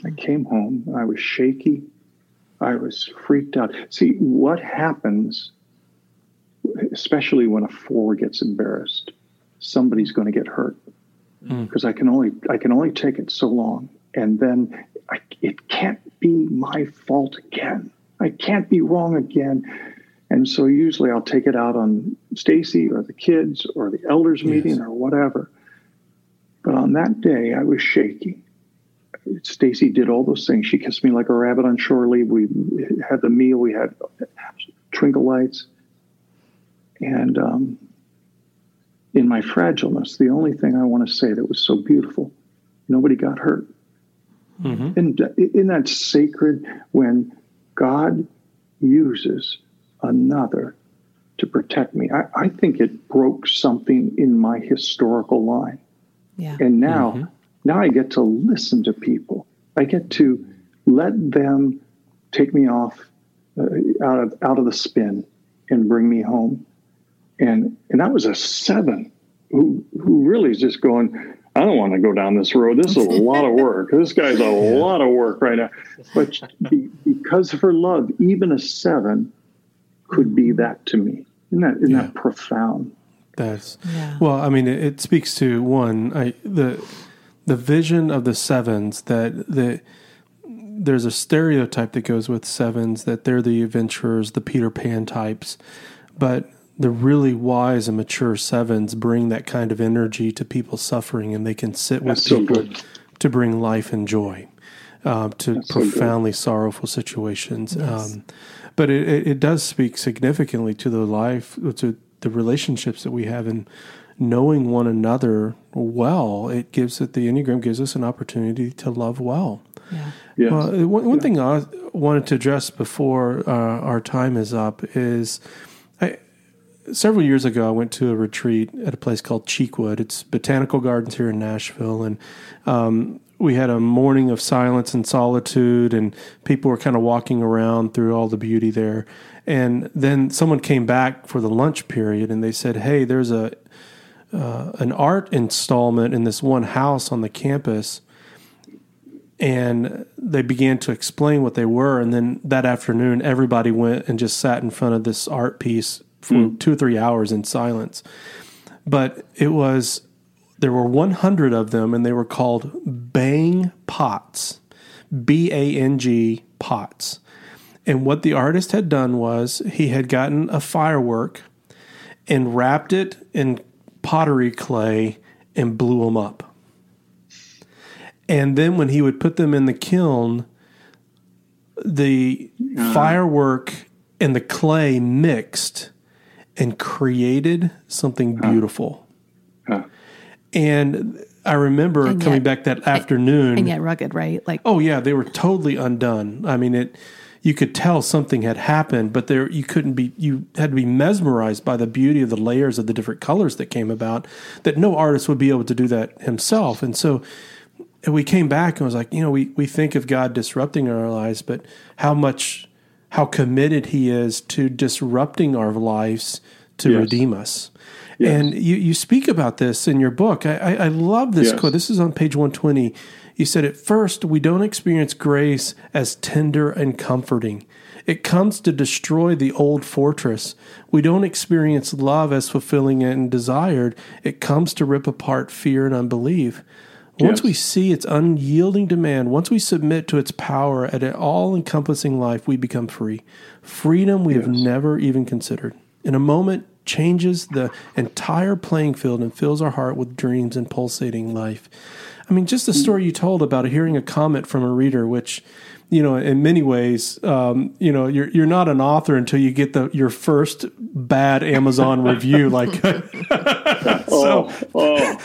I came home. I was shaky. I was freaked out. See, what happens, especially when a four gets embarrassed, somebody's going to get hurt. Because mm. I can only I can only take it so long, and then I, it can't be my fault again. I can't be wrong again. And so usually I'll take it out on Stacy or the kids or the elders meeting yes. or whatever. But on that day, I was shaky. Stacy did all those things. She kissed me like a rabbit on shore leave. We had the meal. We had twinkle lights, and um, in my fragileness, the only thing I want to say that was so beautiful, nobody got hurt. Mm-hmm. And in that sacred when God uses another to protect me, I, I, think it broke something in my historical line. Yeah. And now, mm-hmm. now I get to listen to people. I get to let them take me off uh, out of out of the spin and bring me home and and that was a seven who who really is just going i don't want to go down this road this is a lot of work this guy's a yeah. lot of work right now but be, because of her love even a seven could be that to me isn't that isn't yeah. that profound that's yeah. well i mean it, it speaks to one i the the vision of the sevens that the there's a stereotype that goes with sevens that they're the adventurers the peter pan types but the really wise and mature sevens bring that kind of energy to people suffering and they can sit with That's people so to bring life and joy uh, to That's profoundly so sorrowful situations. Yes. Um, but it, it, does speak significantly to the life, to the relationships that we have in knowing one another well, it gives it the Enneagram gives us an opportunity to love well. Yeah. Yes. Well, one, one thing I wanted to address before uh, our time is up is I, several years ago I went to a retreat at a place called Cheekwood. It's botanical gardens here in Nashville, and um, we had a morning of silence and solitude, and people were kind of walking around through all the beauty there. And then someone came back for the lunch period, and they said, "Hey, there's a uh, an art installment in this one house on the campus." and they began to explain what they were. And then that afternoon, everybody went and just sat in front of this art piece for Mm. two or three hours in silence. But it was, there were 100 of them, and they were called Bang Pots, B A N G Pots. And what the artist had done was he had gotten a firework and wrapped it in pottery clay and blew them up. And then when he would put them in the kiln, the uh-huh. firework and the clay mixed and created something uh-huh. beautiful. Huh. And I remember And coming yet- back that afternoon. And yet rugged, right? Like, Oh yeah, they were totally undone. I mean, it. You could tell something had happened, but there you couldn't be. You had to be mesmerized by the beauty of the layers of the different colors that came about. That no artist would be able to do that himself. And so, and we came back and was like, you know, we we think of God disrupting our lives, but how much, how committed He is to disrupting our lives to Yes. redeem us. Yes. And you, you speak about this in your book. I, I, I love this Yes. quote. This is on page 120. You said, At first, we don't experience grace as tender and comforting. It comes to destroy the old fortress. We don't experience love as fulfilling and desired. It comes to rip apart fear and unbelief. Once Yes. we see its unyielding demand, once we submit to its power at an all encompassing life, we become free. Freedom we have never even considered. In a moment, changes the entire playing field and fills our heart with dreams and pulsating life. I mean, just the story you told about hearing a comment from a reader, which, you know, in many ways, um, you know, you're you're not an author until you get the your first bad Amazon review. Like, oh, oh.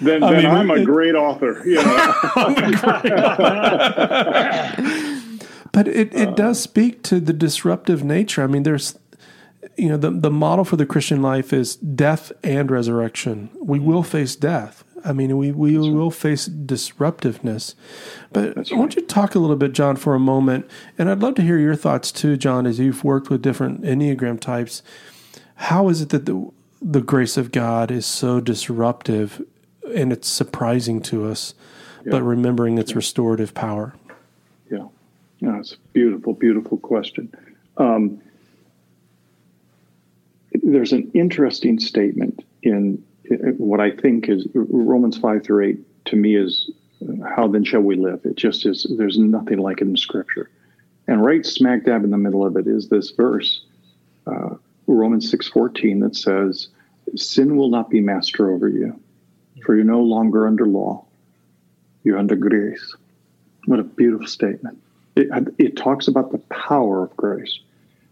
Then, I then mean, I'm a it- great author. You know? but it, it does speak to the disruptive nature. I mean, there's, you know, the, the model for the Christian life is death and resurrection. We will face death. I mean, we, we will face disruptiveness. But I want you to talk a little bit, John, for a moment. And I'd love to hear your thoughts too, John, as you've worked with different Enneagram types. How is it that the, the grace of God is so disruptive and it's surprising to us, but remembering its restorative power? Yeah, yeah, it's a beautiful, beautiful question. Um, there's an interesting statement in what I think is Romans five through eight. To me, is how then shall we live? It just is. There's nothing like it in Scripture, and right smack dab in the middle of it is this verse, uh, Romans six fourteen, that says, "Sin will not be master over you, for you're no longer under law; you're under grace." What a beautiful statement. It, it talks about the power of grace.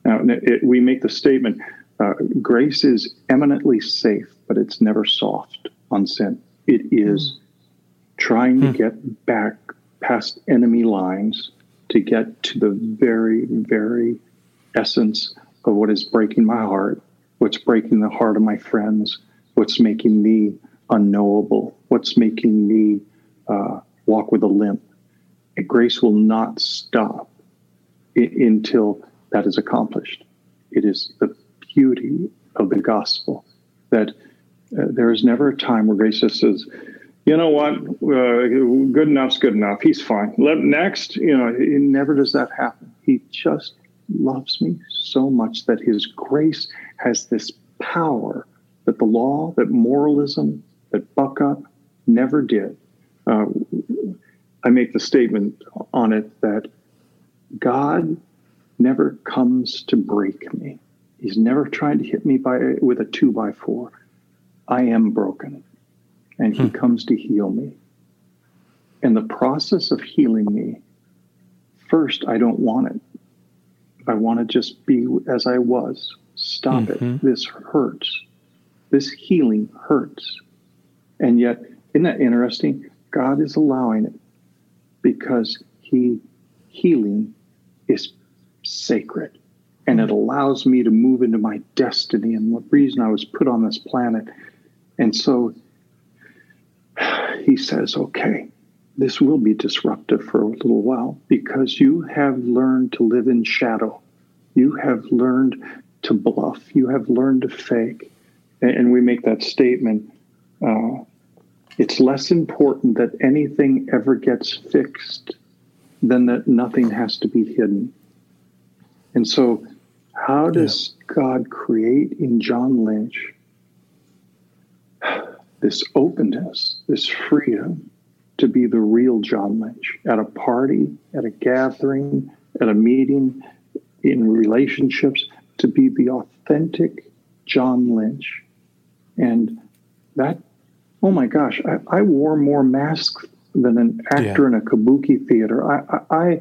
Now, it, we make the statement uh, grace is eminently safe, but it's never soft on sin. It is trying to get back past enemy lines to get to the very, very essence of what is breaking my heart, what's breaking the heart of my friends, what's making me unknowable, what's making me uh, walk with a limp grace will not stop I- until that is accomplished. It is the beauty of the gospel that uh, there is never a time where grace just says, you know what, uh, good enough's good enough. He's fine. Let, next, you know, it never does that happen. He just loves me so much that his grace has this power that the law, that moralism, that buck up never did. Uh, I make the statement on it that God never comes to break me. He's never trying to hit me by with a two by four. I am broken, and He comes to heal me. In the process of healing me, first I don't want it. I want to just be as I was, Stop mm-hmm. it. This hurts. This healing hurts. And yet, isn't that interesting? God is allowing it because He healing is sacred and it allows me to move into my destiny and what reason I was put on this planet. And so he says, okay, this will be disruptive for a little while because you have learned to live in shadow. You have learned to bluff. You have learned to fake. And we make that statement uh, it's less important that anything ever gets fixed than that nothing has to be hidden. And so, how does yeah. God create in John Lynch this openness, this freedom to be the real John Lynch at a party, at a gathering, at a meeting, in relationships, to be the authentic John Lynch. And that, oh my gosh, I, I wore more masks than an actor yeah. in a kabuki theater. I, I,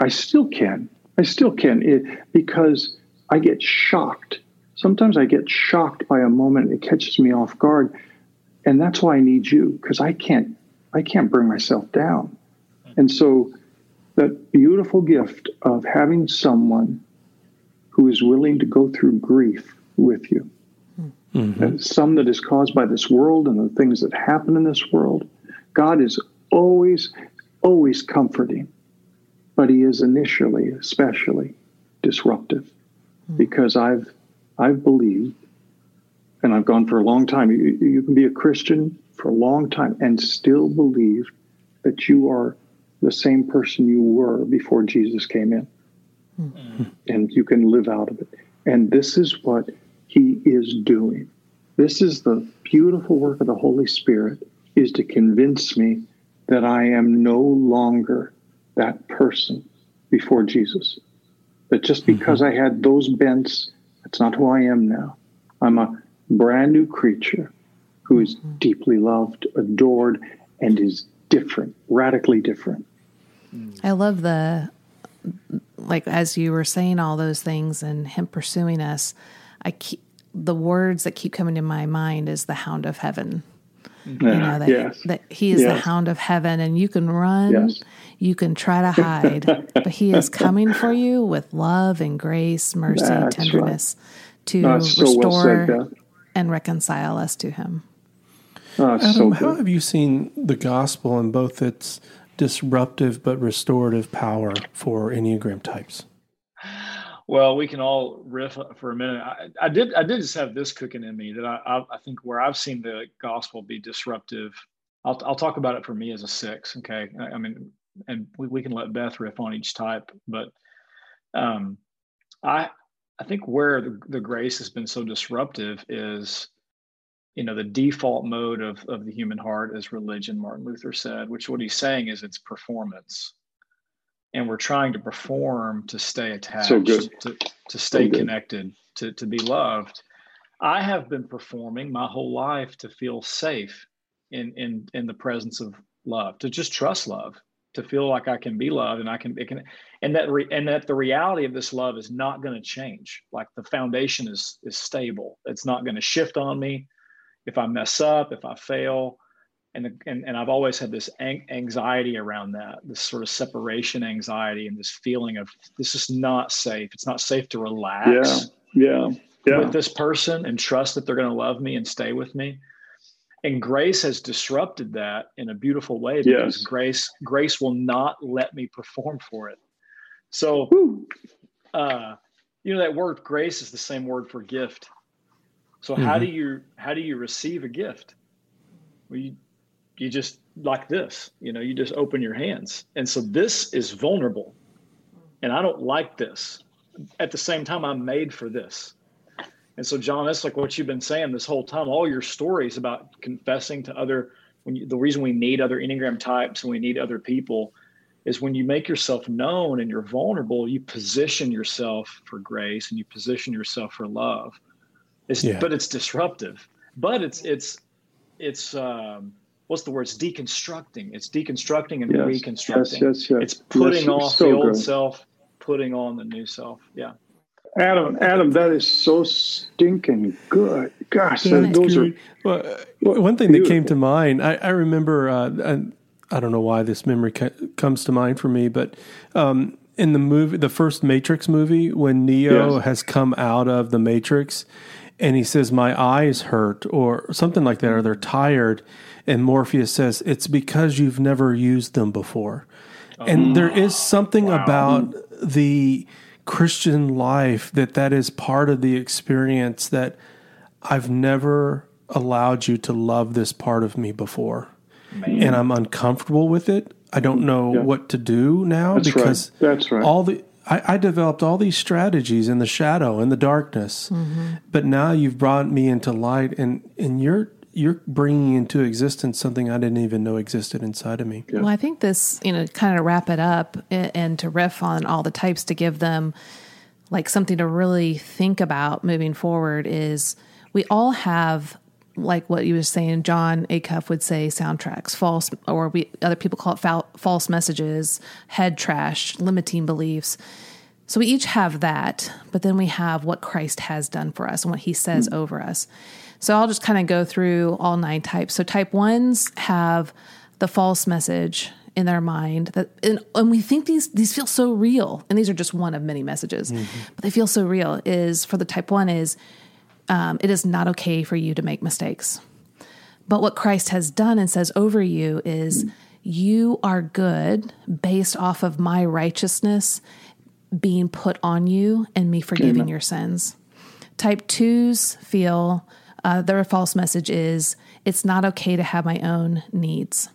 I still can. I still can it, because I get shocked. Sometimes I get shocked by a moment. It catches me off guard, and that's why I need you because I can't. I can't bring myself down. And so, that beautiful gift of having someone who is willing to go through grief with you, mm-hmm. some that is caused by this world and the things that happen in this world. God is always, always comforting, but He is initially, especially, disruptive mm-hmm. because I've I've believed, and I've gone for a long time. You, you can be a Christian for a long time and still believe that you are the same person you were before Jesus came in. Mm-hmm. And you can live out of it. And this is what he is doing. This is the beautiful work of the Holy Spirit is to convince me that I am no longer that person before Jesus. That just mm-hmm. because mm-hmm. I had those bents, that's not who I am now. I'm a brand new creature who is mm-hmm. deeply loved, adored, and is different, radically different. I love the like as you were saying all those things and him pursuing us, I keep the words that keep coming to my mind is the hound of heaven. Yeah, you know that, yes. that he is yes. the hound of heaven and you can run, yes. you can try to hide, but he is coming for you with love and grace, mercy, That's tenderness right. to That's restore so well and reconcile us to him. Oh, Adam, so how have you seen the gospel in both its disruptive but restorative power for Enneagram types? Well, we can all riff for a minute. I, I did. I did just have this cooking in me that I, I, I, think where I've seen the gospel be disruptive. I'll, I'll talk about it for me as a six. Okay, I, I mean, and we, we can let Beth riff on each type, but um, I I think where the, the grace has been so disruptive is you know the default mode of, of the human heart is religion martin luther said which what he's saying is it's performance and we're trying to perform to stay attached so to, to stay so connected to, to be loved. I have been performing my whole life to feel safe in in in the presence of love to just trust love to feel like i can be loved and i can it can and that re, and that the reality of this love is not going to change. Like the foundation is is stable. It's not going to shift on me. If I mess up, if I fail. And, and, and I've always had this anxiety around that, this sort of separation anxiety and this feeling of this is not safe. It's not safe to relax yeah, yeah, yeah. with this person and trust that they're going to love me and stay with me. And grace has disrupted that in a beautiful way because yes. grace grace will not let me perform for it. So, uh, you know that word grace is the same word for gift so mm-hmm. how do you how do you receive a gift? Well, you you just like this, you know, you just open your hands. And so this is vulnerable. And I don't like this. At the same time, I'm made for this. And so, John, that's like what you've been saying this whole time. All your stories about confessing to other, when you, the reason we need other Enneagram types and we need other people is when you make yourself known and you're vulnerable, you position yourself for grace and you position yourself for love. It's, yeah. But it's disruptive. But it's it's it's um, what's the word? It's deconstructing. It's deconstructing and yes. reconstructing. Yes, yes, yes. It's putting yes, off so the old good. self, putting on the new self. Yeah. Adam, Adam, that is so stinking good. Gosh, that, those are. Well, one thing that came to mind, I, I remember, uh, and I don't know why this memory comes to mind for me, but um, in the movie, the first Matrix movie, when Neo Yes. has come out of the Matrix and he says, My eyes hurt, or something like that, or they're tired. And Morpheus says, It's because you've never used them before. And oh. there is something about the Christian life that that is part of the experience that I've never allowed you to love this part of me before. And I'm uncomfortable with it. I don't know Yeah. what to do now That's right. because That's right. all the I, I developed all these strategies in the shadow in the darkness, mm-hmm. but now you've brought me into light, and and you're you're bringing into existence something I didn't even know existed inside of me. Well, I think this, you know, kind of wrap it up and to riff on all the types to give them like something to really think about moving forward is we all have like what you were saying, Jon Acuff would say soundtracks, false, or we other people call it fal- false messages, head trash, limiting beliefs. So we each have that, but then we have what Christ has done for us and what he says hmm. over us. So I'll just kind of go through all nine types. So type ones have the false message in their mind that and, and we think these these feel so real and these are just one of many messages but they feel so real is for the type one is um, it is not okay for you to make mistakes but what christ has done and says over you is you are good based off of my righteousness being put on you and me forgiving Amen. your sins type twos feel uh, their false message is it's not okay to have my own needs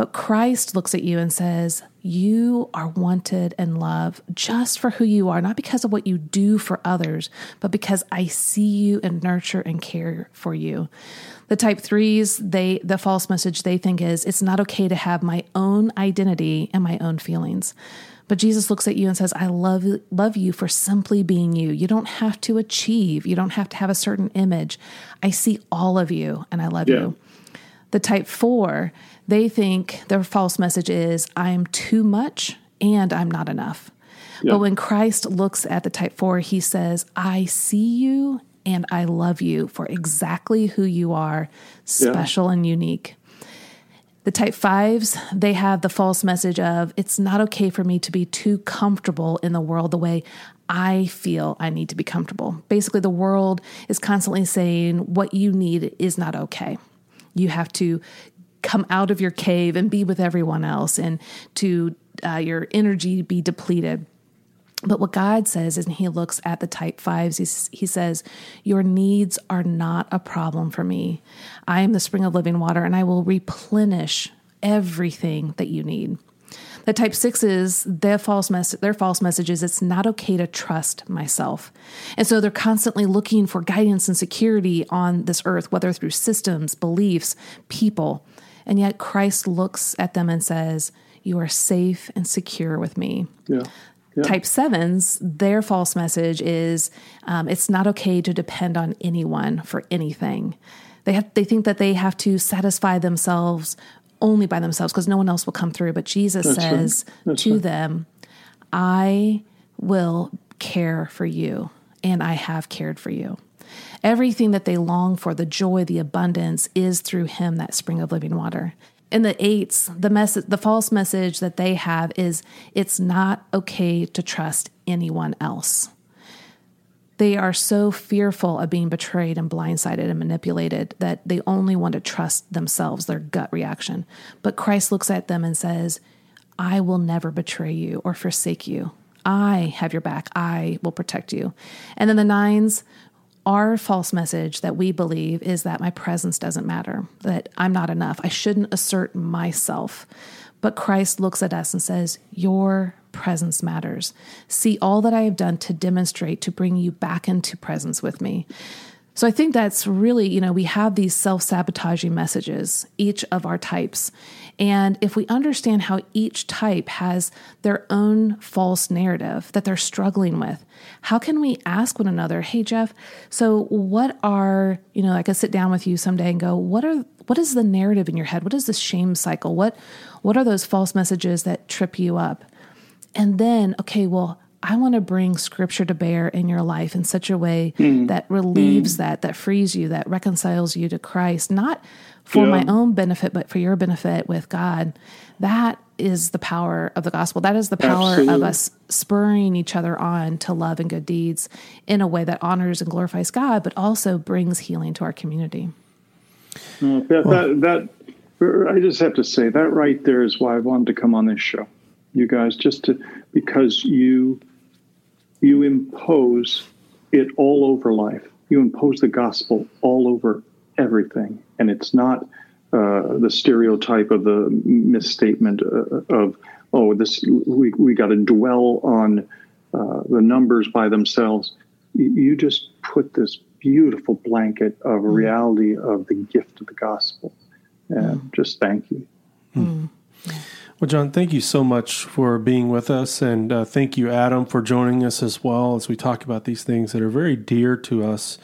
but Christ looks at you and says, You are wanted and loved just for who you are, not because of what you do for others, but because I see you and nurture and care for you. The type threes, they the false message they think is it's not okay to have my own identity and my own feelings. But Jesus looks at you and says, I love love you for simply being you. You don't have to achieve. You don't have to have a certain image. I see all of you and I love Yeah. you. The type four, they think their false message is, I'm too much and I'm not enough. Yeah. But when Christ looks at the type four, he says, I see you and I love you for exactly who you are, special and unique. The type fives, they have the false message of it's not okay for me to be too comfortable in the world the way I feel I need to be comfortable. Basically, the world is constantly saying what you need is not okay. You have to come out of your cave and be with everyone else and to uh, your energy be depleted. But what God says is, He looks at the type fives, he's, He says, Your needs are not a problem for me. I am the spring of living water, and I will replenish everything that you need. The type sixes, their false message, their false message is it's not okay to trust myself. And so they're constantly looking for guidance and security on this earth, whether through systems, beliefs, people. And yet Christ looks at them and says, You are safe and secure with me. Yeah. Yeah. Type sevens, their false message is um, it's not okay to depend on anyone for anything. They have they think that they have to satisfy themselves only by themselves because no one else will come through. But Jesus That's says That's to right. them, "I will care for you, and I have cared for you." Everything that they long for, the joy, the abundance, is through Him, that spring of living water. In the eights, the message, the false message that they have is it's not okay to trust anyone else. They are so fearful of being betrayed and blindsided and manipulated that they only want to trust themselves, their gut reaction. But Christ looks at them and says, I will never betray you or forsake you. I have your back. I will protect you. And then the nines, our false message that we believe is that my presence doesn't matter, that I'm not enough. I shouldn't assert myself. But Christ looks at us and says, Your presence matters. See all that I have done to demonstrate, to bring you back into presence with me. So I think that's really, you know, we have these self sabotaging messages, each of our types. And if we understand how each type has their own false narrative that they're struggling with, how can we ask one another, hey, Jeff, so what are, you know, I could sit down with you someday and go, what are, what is the narrative in your head? What is the shame cycle? What, what are those false messages that trip you up? And then, okay, well, I want to bring scripture to bear in your life in such a way mm. that relieves mm. that, that frees you, that reconciles you to Christ, not for yeah. my own benefit, but for your benefit with God. That is the power of the gospel. That is the power Absolutely. of us spurring each other on to love and good deeds in a way that honors and glorifies God, but also brings healing to our community. Uh, that, that, that, I just have to say that right there is why I wanted to come on this show, you guys, just to because you you impose it all over life. You impose the gospel all over everything, and it's not uh, the stereotype of the misstatement uh, of oh this we we got to dwell on uh, the numbers by themselves. You, you just put this beautiful blanket of mm. reality of the gift of the gospel. And mm. just thank you. Mm. Well, John, thank you so much for being with us. And uh, thank you, Adam, for joining us as well as we talk about these things that are very dear to us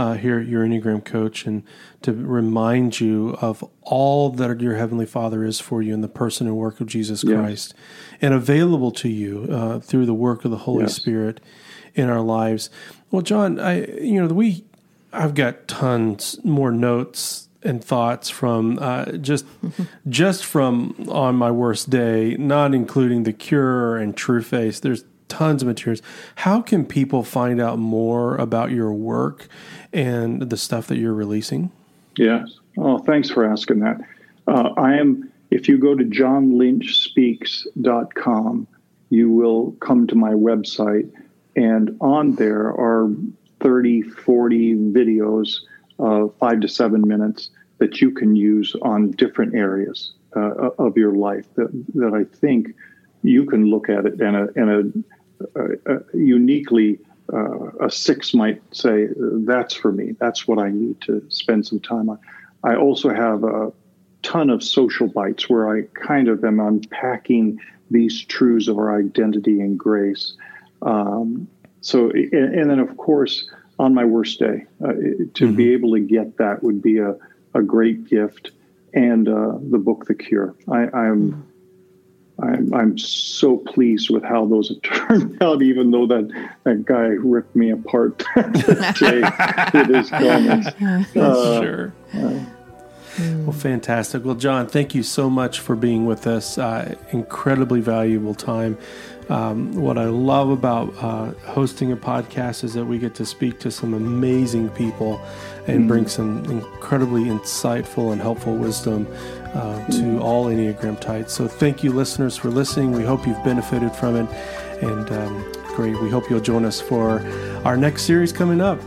uh, here at your Enneagram Coach and to remind you of all that your Heavenly Father is for you in the person and work of Jesus yes. Christ and available to you uh, through the work of the Holy yes. Spirit in our lives. Well, John, I you know we I've got tons more notes and thoughts from uh, just just from on my worst day, not including the cure and Trueface. There's tons of materials. How can people find out more about your work and the stuff that you're releasing? Yes. Oh, thanks for asking that. Uh, I am. If you go to johnlynchspeaks.com, you will come to my website, and on there are 30, 40 videos uh, five to seven minutes that you can use on different areas uh, of your life that, that I think you can look at it and a, and a uniquely uh, a six might say that's for me that's what i need to spend some time on i also have a ton of social bites where i kind of am unpacking these truths of our identity and grace um, so and, and, then of course on my worst day. Uh, to mm-hmm. be able to get that would be a, a great gift. And uh, the book, The Cure. I, I'm, I'm, I'm so pleased with how those have turned out, even though that, that guy ripped me apart today with his comments. Uh, sure. Uh, well, fantastic. Well, John, thank you so much for being with us. Uh, incredibly valuable time. Um, what I love about uh, hosting a podcast is that we get to speak to some amazing people and mm. bring some incredibly insightful and helpful wisdom uh, to all Enneagram types. So, thank you, listeners, for listening. We hope you've benefited from it. And um, great. We hope you'll join us for our next series coming up.